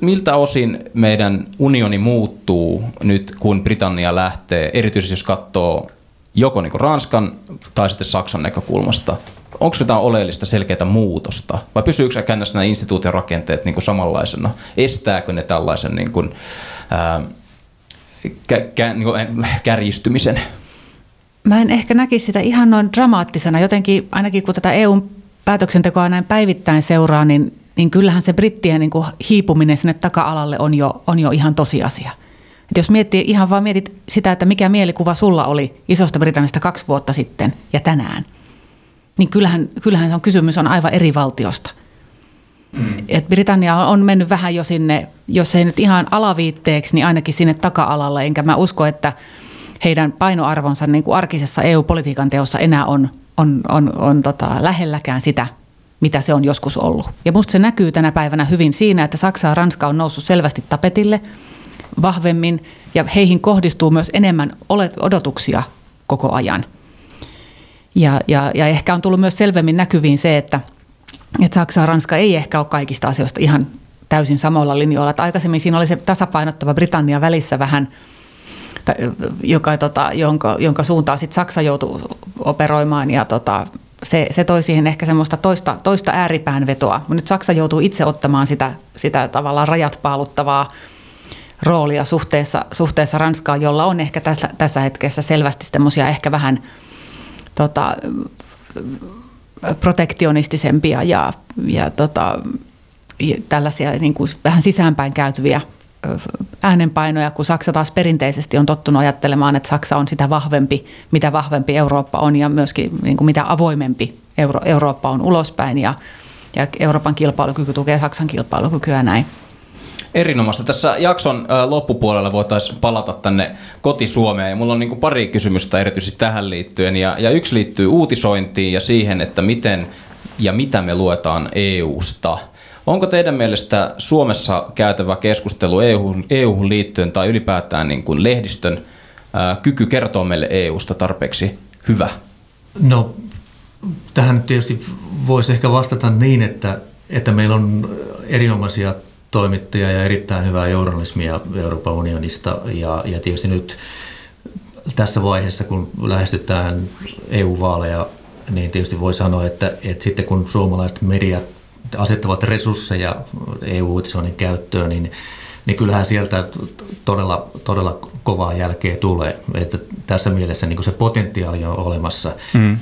Miltä osin meidän unioni muuttuu nyt, kun Britannia lähtee, erityisesti jos katsoo joko niin Ranskan tai sitten Saksan näkökulmasta? Onko jotain oleellista selkeää muutosta vai pysyykö se käännässä nämä instituution rakenteet niin samanlaisena? Estääkö ne tällaisen niin kuin, ää, kä, kä, niin kuin kärjistymisen? Mä en ehkä näkisi sitä ihan noin dramaattisena. Jotenkin ainakin kun tätä EUn päätöksentekoa näin päivittäin seuraa, niin, niin kyllähän se brittien niin kuin hiipuminen sinne taka-alalle on jo, on jo ihan tosiasia. Et jos miettii, ihan vaan mietit sitä, että mikä mielikuva sulla oli Isosta Britannista kaksi vuotta sitten ja tänään, niin kyllähän, kyllähän se on kysymys on aivan eri valtiosta. Mm. Et Britannia on mennyt vähän jo sinne, jos ei nyt ihan alaviitteeksi, niin ainakin sinne taka-alalle, enkä mä usko, että heidän painoarvonsa niin kuin arkisessa EU-politiikan teossa enää on, on, on, on tota, lähelläkään sitä, mitä se on joskus ollut. Ja musta se näkyy tänä päivänä hyvin siinä, että Saksa ja Ranska on noussut selvästi tapetille vahvemmin ja heihin kohdistuu myös enemmän odotuksia koko ajan. Ja, ja, ja ehkä on tullut myös selvemmin näkyviin se, että, että Saksa ja Ranska ei ehkä ole kaikista asioista ihan täysin samoilla linjoilla. Että aikaisemmin siinä oli se tasapainottava Britannia välissä vähän – joka, tota, jonka, jonka suuntaan sitten Saksa joutuu operoimaan ja tota, se, se toi siihen ehkä semmoista toista, toista ääripään vetoa. Nyt Saksa joutuu itse ottamaan sitä, sitä tavallaan rajat paaluttavaa roolia suhteessa, suhteessa Ranskaan, jolla on ehkä tässä, tässä hetkessä selvästi semmoisia ehkä vähän tota, protektionistisempia ja, ja tota, tällaisia niin kuin vähän sisäänpäin käytyviä äänenpainoja, kun Saksa taas perinteisesti on tottunut ajattelemaan, että Saksa on sitä vahvempi, mitä vahvempi Eurooppa on ja myöskin niin kuin mitä avoimempi Euro- Eurooppa on ulospäin ja, ja Euroopan kilpailukyky tukee Saksan kilpailukykyä näin. Erinomaista. Tässä jakson loppupuolella voitaisiin palata tänne koti-Suomeen. Ja mulla on niin kuin pari kysymystä erityisesti tähän liittyen. Ja, ja yksi liittyy uutisointiin ja siihen, että miten ja mitä me luetaan EU-sta. Onko teidän mielestä Suomessa käytävä keskustelu EU-hun, EU-hun liittyen tai ylipäätään niin kuin lehdistön ää, kyky kertoa meille EUsta tarpeeksi hyvä? No tähän tietysti voisi ehkä vastata niin, että, että meillä on erinomaisia toimittajia ja erittäin hyvää journalismia Euroopan unionista ja, ja tietysti nyt tässä vaiheessa, kun lähestytään EU-vaaleja, niin tietysti voi sanoa, että, että sitten kun suomalaiset mediat asettavat resursseja EU-uutisoinnin käyttöön, niin, niin kyllähän sieltä todella, todella kovaa jälkeä tulee. Että tässä mielessä niin se potentiaali on olemassa. Mm.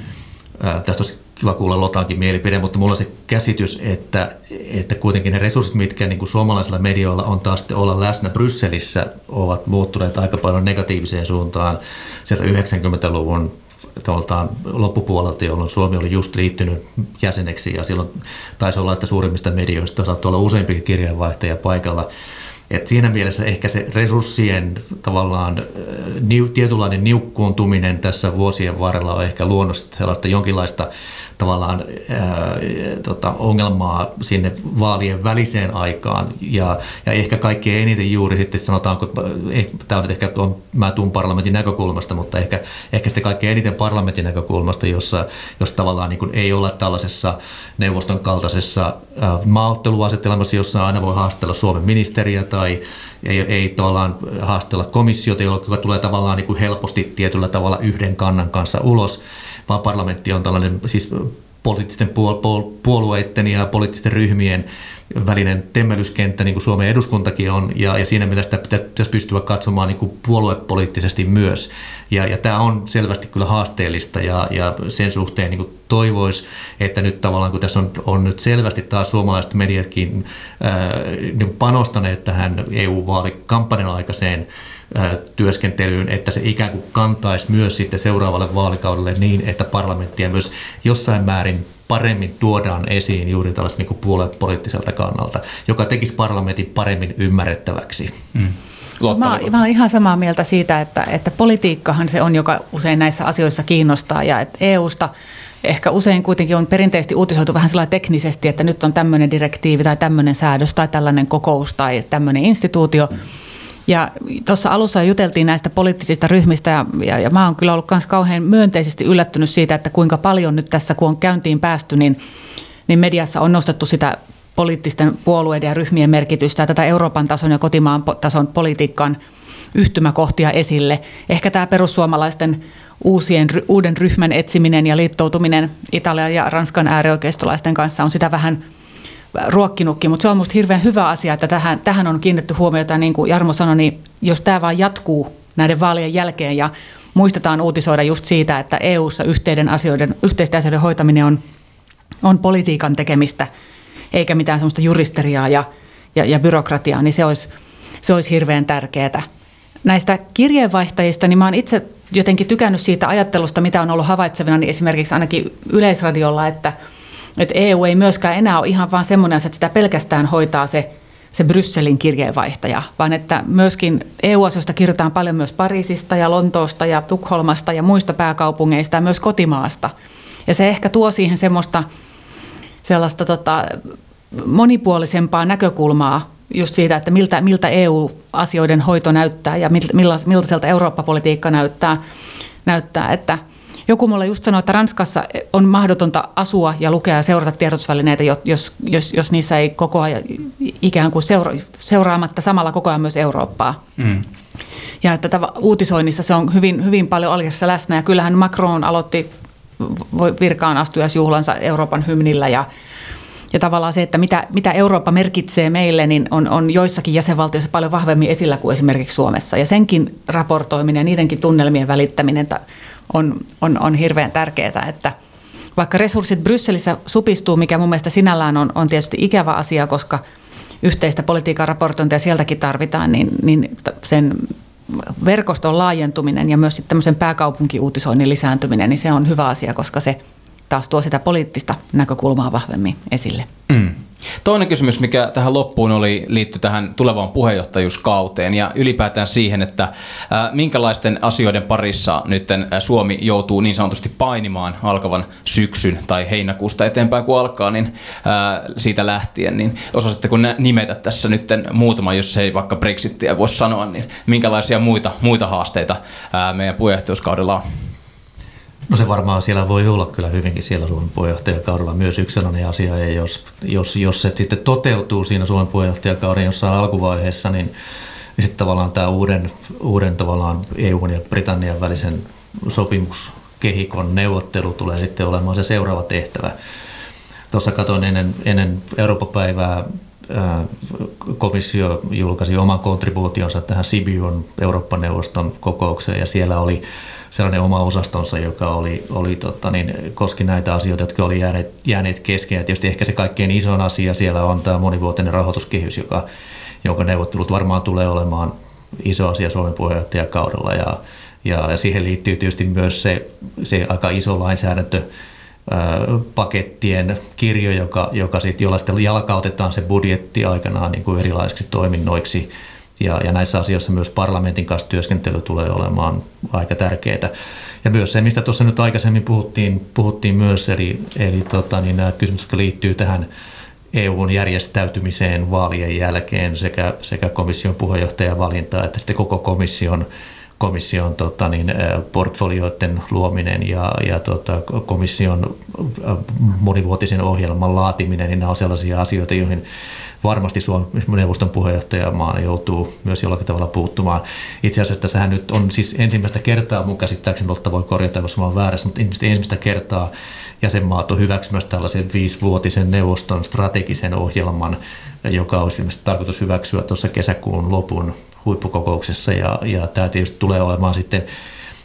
Ää, tästä olisi kiva kuulla Lotankin mielipide, mutta mulla on se käsitys, että, että kuitenkin ne resurssit, mitkä niin kuin suomalaisilla medioilla on taas olla läsnä Brysselissä, ovat muuttuneet aika paljon negatiiviseen suuntaan sieltä 90-luvun tuoltaan loppupuolelta, jolloin Suomi oli just liittynyt jäseneksi ja silloin taisi olla, että suurimmista medioista saattoi olla useampia kirjeenvaihtajia paikalla. Et siinä mielessä ehkä se resurssien tavallaan niu, tietynlainen niukkuuntuminen tässä vuosien varrella on ehkä luonnollisesti sellaista jonkinlaista tavallaan ää, tota, ongelmaa sinne vaalien väliseen aikaan. Ja, ja ehkä kaikkein eniten juuri sitten sanotaanko, eh, tämä on ehkä tuon, mä tuun parlamentin näkökulmasta, mutta ehkä, ehkä sitten kaikkein eniten parlamentin näkökulmasta, jossa, jos tavallaan niin ei olla tällaisessa neuvoston kaltaisessa ää, maaotteluasetelmassa, jossa aina voi haastella Suomen ministeriä tai ei, ei tavallaan haastella komissiota, joka tulee tavallaan niin kuin helposti tietyllä tavalla yhden kannan kanssa ulos, vaan parlamentti on tällainen siis poliittisten puolueiden ja poliittisten ryhmien välinen temmelyskenttä, niin kuin Suomen eduskuntakin on, ja, ja siinä mielessä sitä pitäisi pystyä katsomaan niin kuin puoluepoliittisesti myös. Ja, ja tämä on selvästi kyllä haasteellista, ja, ja sen suhteen niin toivoisi, että nyt tavallaan, kun tässä on, on nyt selvästi taas suomalaiset mediatkin ää, niin panostaneet tähän EU-vaalikampanjan aikaiseen työskentelyyn, että se ikään kuin kantaisi myös sitten seuraavalle vaalikaudelle niin, että parlamenttia myös jossain määrin paremmin tuodaan esiin juuri tällaista niin puoluepoliittiselta kannalta, joka tekisi parlamentin paremmin ymmärrettäväksi. Mm. Mä, mä olen ihan samaa mieltä siitä, että, että politiikkahan se on, joka usein näissä asioissa kiinnostaa ja että EUsta ehkä usein kuitenkin on perinteisesti uutisoitu vähän sellainen teknisesti, että nyt on tämmöinen direktiivi tai tämmöinen säädös tai tällainen kokous tai tämmöinen instituutio. Mm ja tuossa alussa juteltiin näistä poliittisista ryhmistä ja, ja, ja mä oon kyllä ollut myös kauhean myönteisesti yllättynyt siitä, että kuinka paljon nyt tässä, kun on käyntiin päästy, niin, niin mediassa on nostettu sitä poliittisten puolueiden ja ryhmien merkitystä ja tätä Euroopan tason ja kotimaan tason politiikan yhtymäkohtia esille. Ehkä tämä perussuomalaisten uusien, uuden ryhmän etsiminen ja liittoutuminen Italian ja Ranskan äärioikeistolaisten kanssa on sitä vähän ruokkinutkin, mutta se on minusta hirveän hyvä asia, että tähän, tähän on kiinnitetty huomiota, niin kuin Jarmo sanoi, niin jos tämä vaan jatkuu näiden vaalien jälkeen ja muistetaan uutisoida just siitä, että EU-ssa yhteisten asioiden, yhteisten asioiden hoitaminen on, on politiikan tekemistä, eikä mitään sellaista juristeriaa ja, ja, ja byrokratiaa, niin se olisi, se olisi hirveän tärkeää. Näistä kirjeenvaihtajista, niin mä oon itse jotenkin tykännyt siitä ajattelusta, mitä on ollut havaitsevina, niin esimerkiksi ainakin Yleisradiolla, että, että EU ei myöskään enää ole ihan vaan semmoinen että sitä pelkästään hoitaa se, se Brysselin kirjeenvaihtaja, vaan että myöskin EU-asioista kirjoitetaan paljon myös Pariisista ja Lontoosta ja Tukholmasta ja muista pääkaupungeista ja myös kotimaasta. Ja se ehkä tuo siihen semmoista sellaista tota, monipuolisempaa näkökulmaa just siitä, että miltä, miltä EU-asioiden hoito näyttää ja millaiselta Eurooppa-politiikka näyttää, näyttää että joku mulle just sanoi, että Ranskassa on mahdotonta asua ja lukea ja seurata tiedotusvälineitä, jos, jos, jos niissä ei koko ajan ikään kuin seura, seuraamatta samalla koko ajan myös Eurooppaa. Mm. Ja että uutisoinnissa se on hyvin, hyvin paljon aliassa läsnä ja kyllähän Macron aloitti virkaan astujaisjuhlansa Euroopan hymnillä ja ja tavallaan se, että mitä, mitä Eurooppa merkitsee meille, niin on, on joissakin jäsenvaltioissa paljon vahvemmin esillä kuin esimerkiksi Suomessa. Ja senkin raportoiminen ja niidenkin tunnelmien välittäminen on, on, on hirveän tärkeää, että vaikka resurssit Brysselissä supistuu, mikä mun mielestä sinällään on, on tietysti ikävä asia, koska yhteistä politiikan raportointia sieltäkin tarvitaan, niin, niin sen verkoston laajentuminen ja myös sitten tämmöisen pääkaupunkiuutisoinnin lisääntyminen, niin se on hyvä asia, koska se taas tuo sitä poliittista näkökulmaa vahvemmin esille. Mm. Toinen kysymys, mikä tähän loppuun oli, liittyi tähän tulevaan puheenjohtajuuskauteen ja ylipäätään siihen, että äh, minkälaisten asioiden parissa nyt Suomi joutuu niin sanotusti painimaan alkavan syksyn tai heinäkuusta eteenpäin, kun alkaa, niin äh, siitä lähtien, niin osasitteko nimetä tässä nyt muutama, jos ei vaikka Brexittiä voi sanoa, niin minkälaisia muita, muita haasteita äh, meidän puheenjohtajuuskaudella on? No se varmaan siellä voi olla kyllä hyvinkin siellä Suomen puheenjohtajakaudella myös yksi sellainen asia, ja jos, jos, jos se sitten toteutuu siinä Suomen puheenjohtajakauden jossain alkuvaiheessa, niin, sitten tavallaan tämä uuden, uuden tavallaan EUn ja Britannian välisen sopimuskehikon neuvottelu tulee sitten olemaan se seuraava tehtävä. Tuossa katsoin ennen, ennen Euroopan päivää komissio julkaisi oman kontribuutionsa tähän Sibiun Eurooppa-neuvoston kokoukseen ja siellä oli sellainen oma osastonsa, joka oli, oli tota, niin, koski näitä asioita, jotka oli jääneet, jääneet kesken. Ja tietysti ehkä se kaikkein isoin asia siellä on tämä monivuotinen rahoituskehys, joka, jonka neuvottelut varmaan tulee olemaan iso asia Suomen puheenjohtajakaudella. Ja, ja, ja siihen liittyy tietysti myös se, se aika iso lainsäädäntö, pakettien kirjo, joka, joka sit, jolla sitten jalkautetaan se budjetti aikanaan niin kuin erilaisiksi toiminnoiksi – ja, ja näissä asioissa myös parlamentin kanssa työskentely tulee olemaan aika tärkeää. Ja myös se, mistä tuossa nyt aikaisemmin puhuttiin, puhuttiin myös, eli, eli tota, niin nämä kysymykset, jotka liittyy tähän EUn järjestäytymiseen vaalien jälkeen sekä, sekä komission puheenjohtajan valintaa että sitten koko komission komission tota, niin, portfolioiden luominen ja, ja tota, komission monivuotisen ohjelman laatiminen, niin nämä on sellaisia asioita, joihin varmasti Suomen neuvoston puheenjohtajamaana joutuu myös jollakin tavalla puuttumaan. Itse asiassa tässähän nyt on siis ensimmäistä kertaa, mun käsittääkseni Lotta voi korjata, jos mä oon väärässä, mutta ensimmäistä kertaa jäsenmaat on hyväksymässä tällaisen viisivuotisen neuvoston strategisen ohjelman, joka olisi tarkoitus hyväksyä tuossa kesäkuun lopun huippukokouksessa ja, ja tämä tietysti tulee olemaan sitten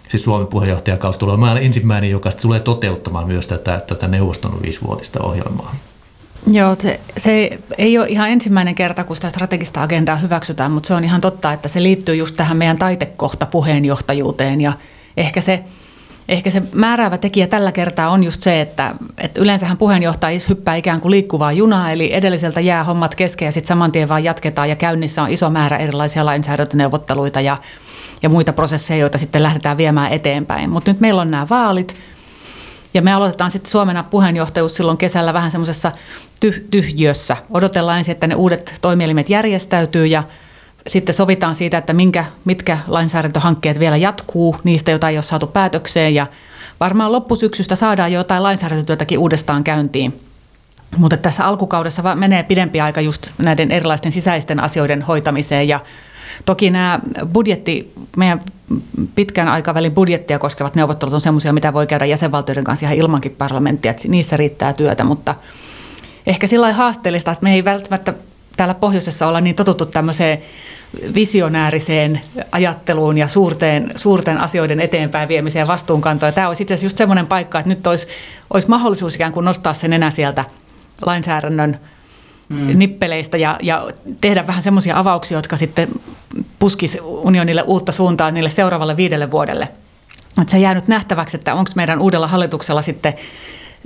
siis Suomen puheenjohtajakausi tulee olemaan ensimmäinen, joka tulee toteuttamaan myös tätä, tätä neuvoston viisivuotista ohjelmaa. Joo, se, se ei ole ihan ensimmäinen kerta, kun sitä strategista agendaa hyväksytään, mutta se on ihan totta, että se liittyy just tähän meidän taitekohta puheenjohtajuuteen ja ehkä se, ehkä se määräävä tekijä tällä kertaa on just se, että, että yleensähän puheenjohtaja hyppää ikään kuin liikkuvaa junaa, eli edelliseltä jää hommat kesken ja sitten saman tien vaan jatketaan ja käynnissä on iso määrä erilaisia lainsäädäntöneuvotteluita ja, ja muita prosesseja, joita sitten lähdetään viemään eteenpäin. Mutta nyt meillä on nämä vaalit, ja me aloitetaan sitten Suomena puheenjohtajuus silloin kesällä vähän semmoisessa tyh- tyhjössä. Odotellaan ensin, että ne uudet toimielimet järjestäytyy ja sitten sovitaan siitä, että minkä, mitkä lainsäädäntöhankkeet vielä jatkuu, niistä joita ei ole saatu päätökseen ja varmaan loppusyksystä saadaan jo jotain lainsäädäntötyötäkin uudestaan käyntiin. Mutta tässä alkukaudessa menee pidempi aika just näiden erilaisten sisäisten asioiden hoitamiseen ja Toki nämä budjetti, meidän pitkän aikavälin budjettia koskevat neuvottelut on sellaisia, mitä voi käydä jäsenvaltioiden kanssa ihan ilmankin parlamenttia, että niissä riittää työtä, mutta ehkä sillä haasteellista, että me ei välttämättä täällä pohjoisessa olla niin totuttu tämmöiseen visionääriseen ajatteluun ja suurten, suurten asioiden eteenpäin viemiseen ja vastuunkantoon. Tämä olisi itse asiassa just semmoinen paikka, että nyt olisi, olisi mahdollisuus ikään kuin nostaa sen enää sieltä lainsäädännön mm. nippeleistä ja, ja tehdä vähän semmoisia avauksia, jotka sitten puskisi unionille uutta suuntaa niille seuraavalle viidelle vuodelle. Että se jää nyt nähtäväksi, että onko meidän uudella hallituksella sitten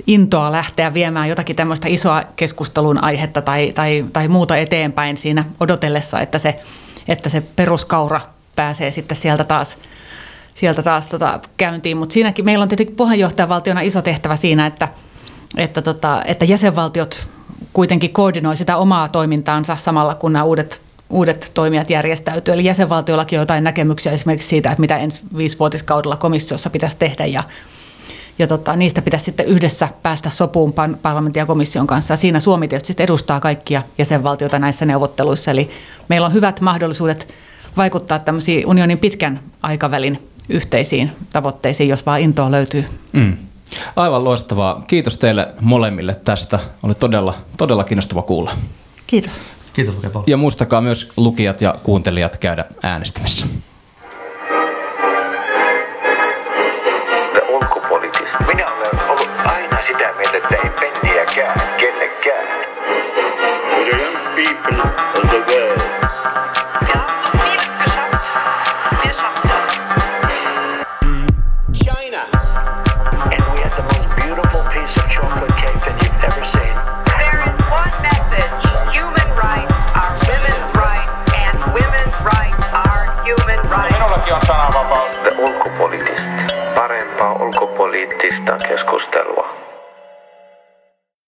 intoa lähteä viemään jotakin tämmöistä isoa keskustelun aihetta tai, tai, tai muuta eteenpäin siinä odotellessa, että se, että se peruskaura pääsee sitten sieltä taas, sieltä taas tota käyntiin. Mutta siinäkin meillä on tietenkin puheenjohtajavaltiona iso tehtävä siinä, että, että, tota, että jäsenvaltiot kuitenkin koordinoi sitä omaa toimintaansa samalla, kun nämä uudet, uudet toimijat järjestäytyy. Eli jäsenvaltiollakin on jotain näkemyksiä esimerkiksi siitä, että mitä ensi viisivuotiskaudella komissiossa pitäisi tehdä ja, ja tota, niistä pitäisi sitten yhdessä päästä sopuun parlamentin ja komission kanssa. Ja siinä Suomi tietysti edustaa kaikkia jäsenvaltioita näissä neuvotteluissa. Eli meillä on hyvät mahdollisuudet vaikuttaa tämmöisiin unionin pitkän aikavälin yhteisiin tavoitteisiin, jos vaan intoa löytyy. Mm. Aivan loistavaa. Kiitos teille molemmille tästä. Oli todella, todella kiinnostava kuulla. Kiitos. Kiitos oikein paljon. Ja muistakaa myös lukijat ja kuuntelijat käydä äänestämässä. uudestaan keskustelua.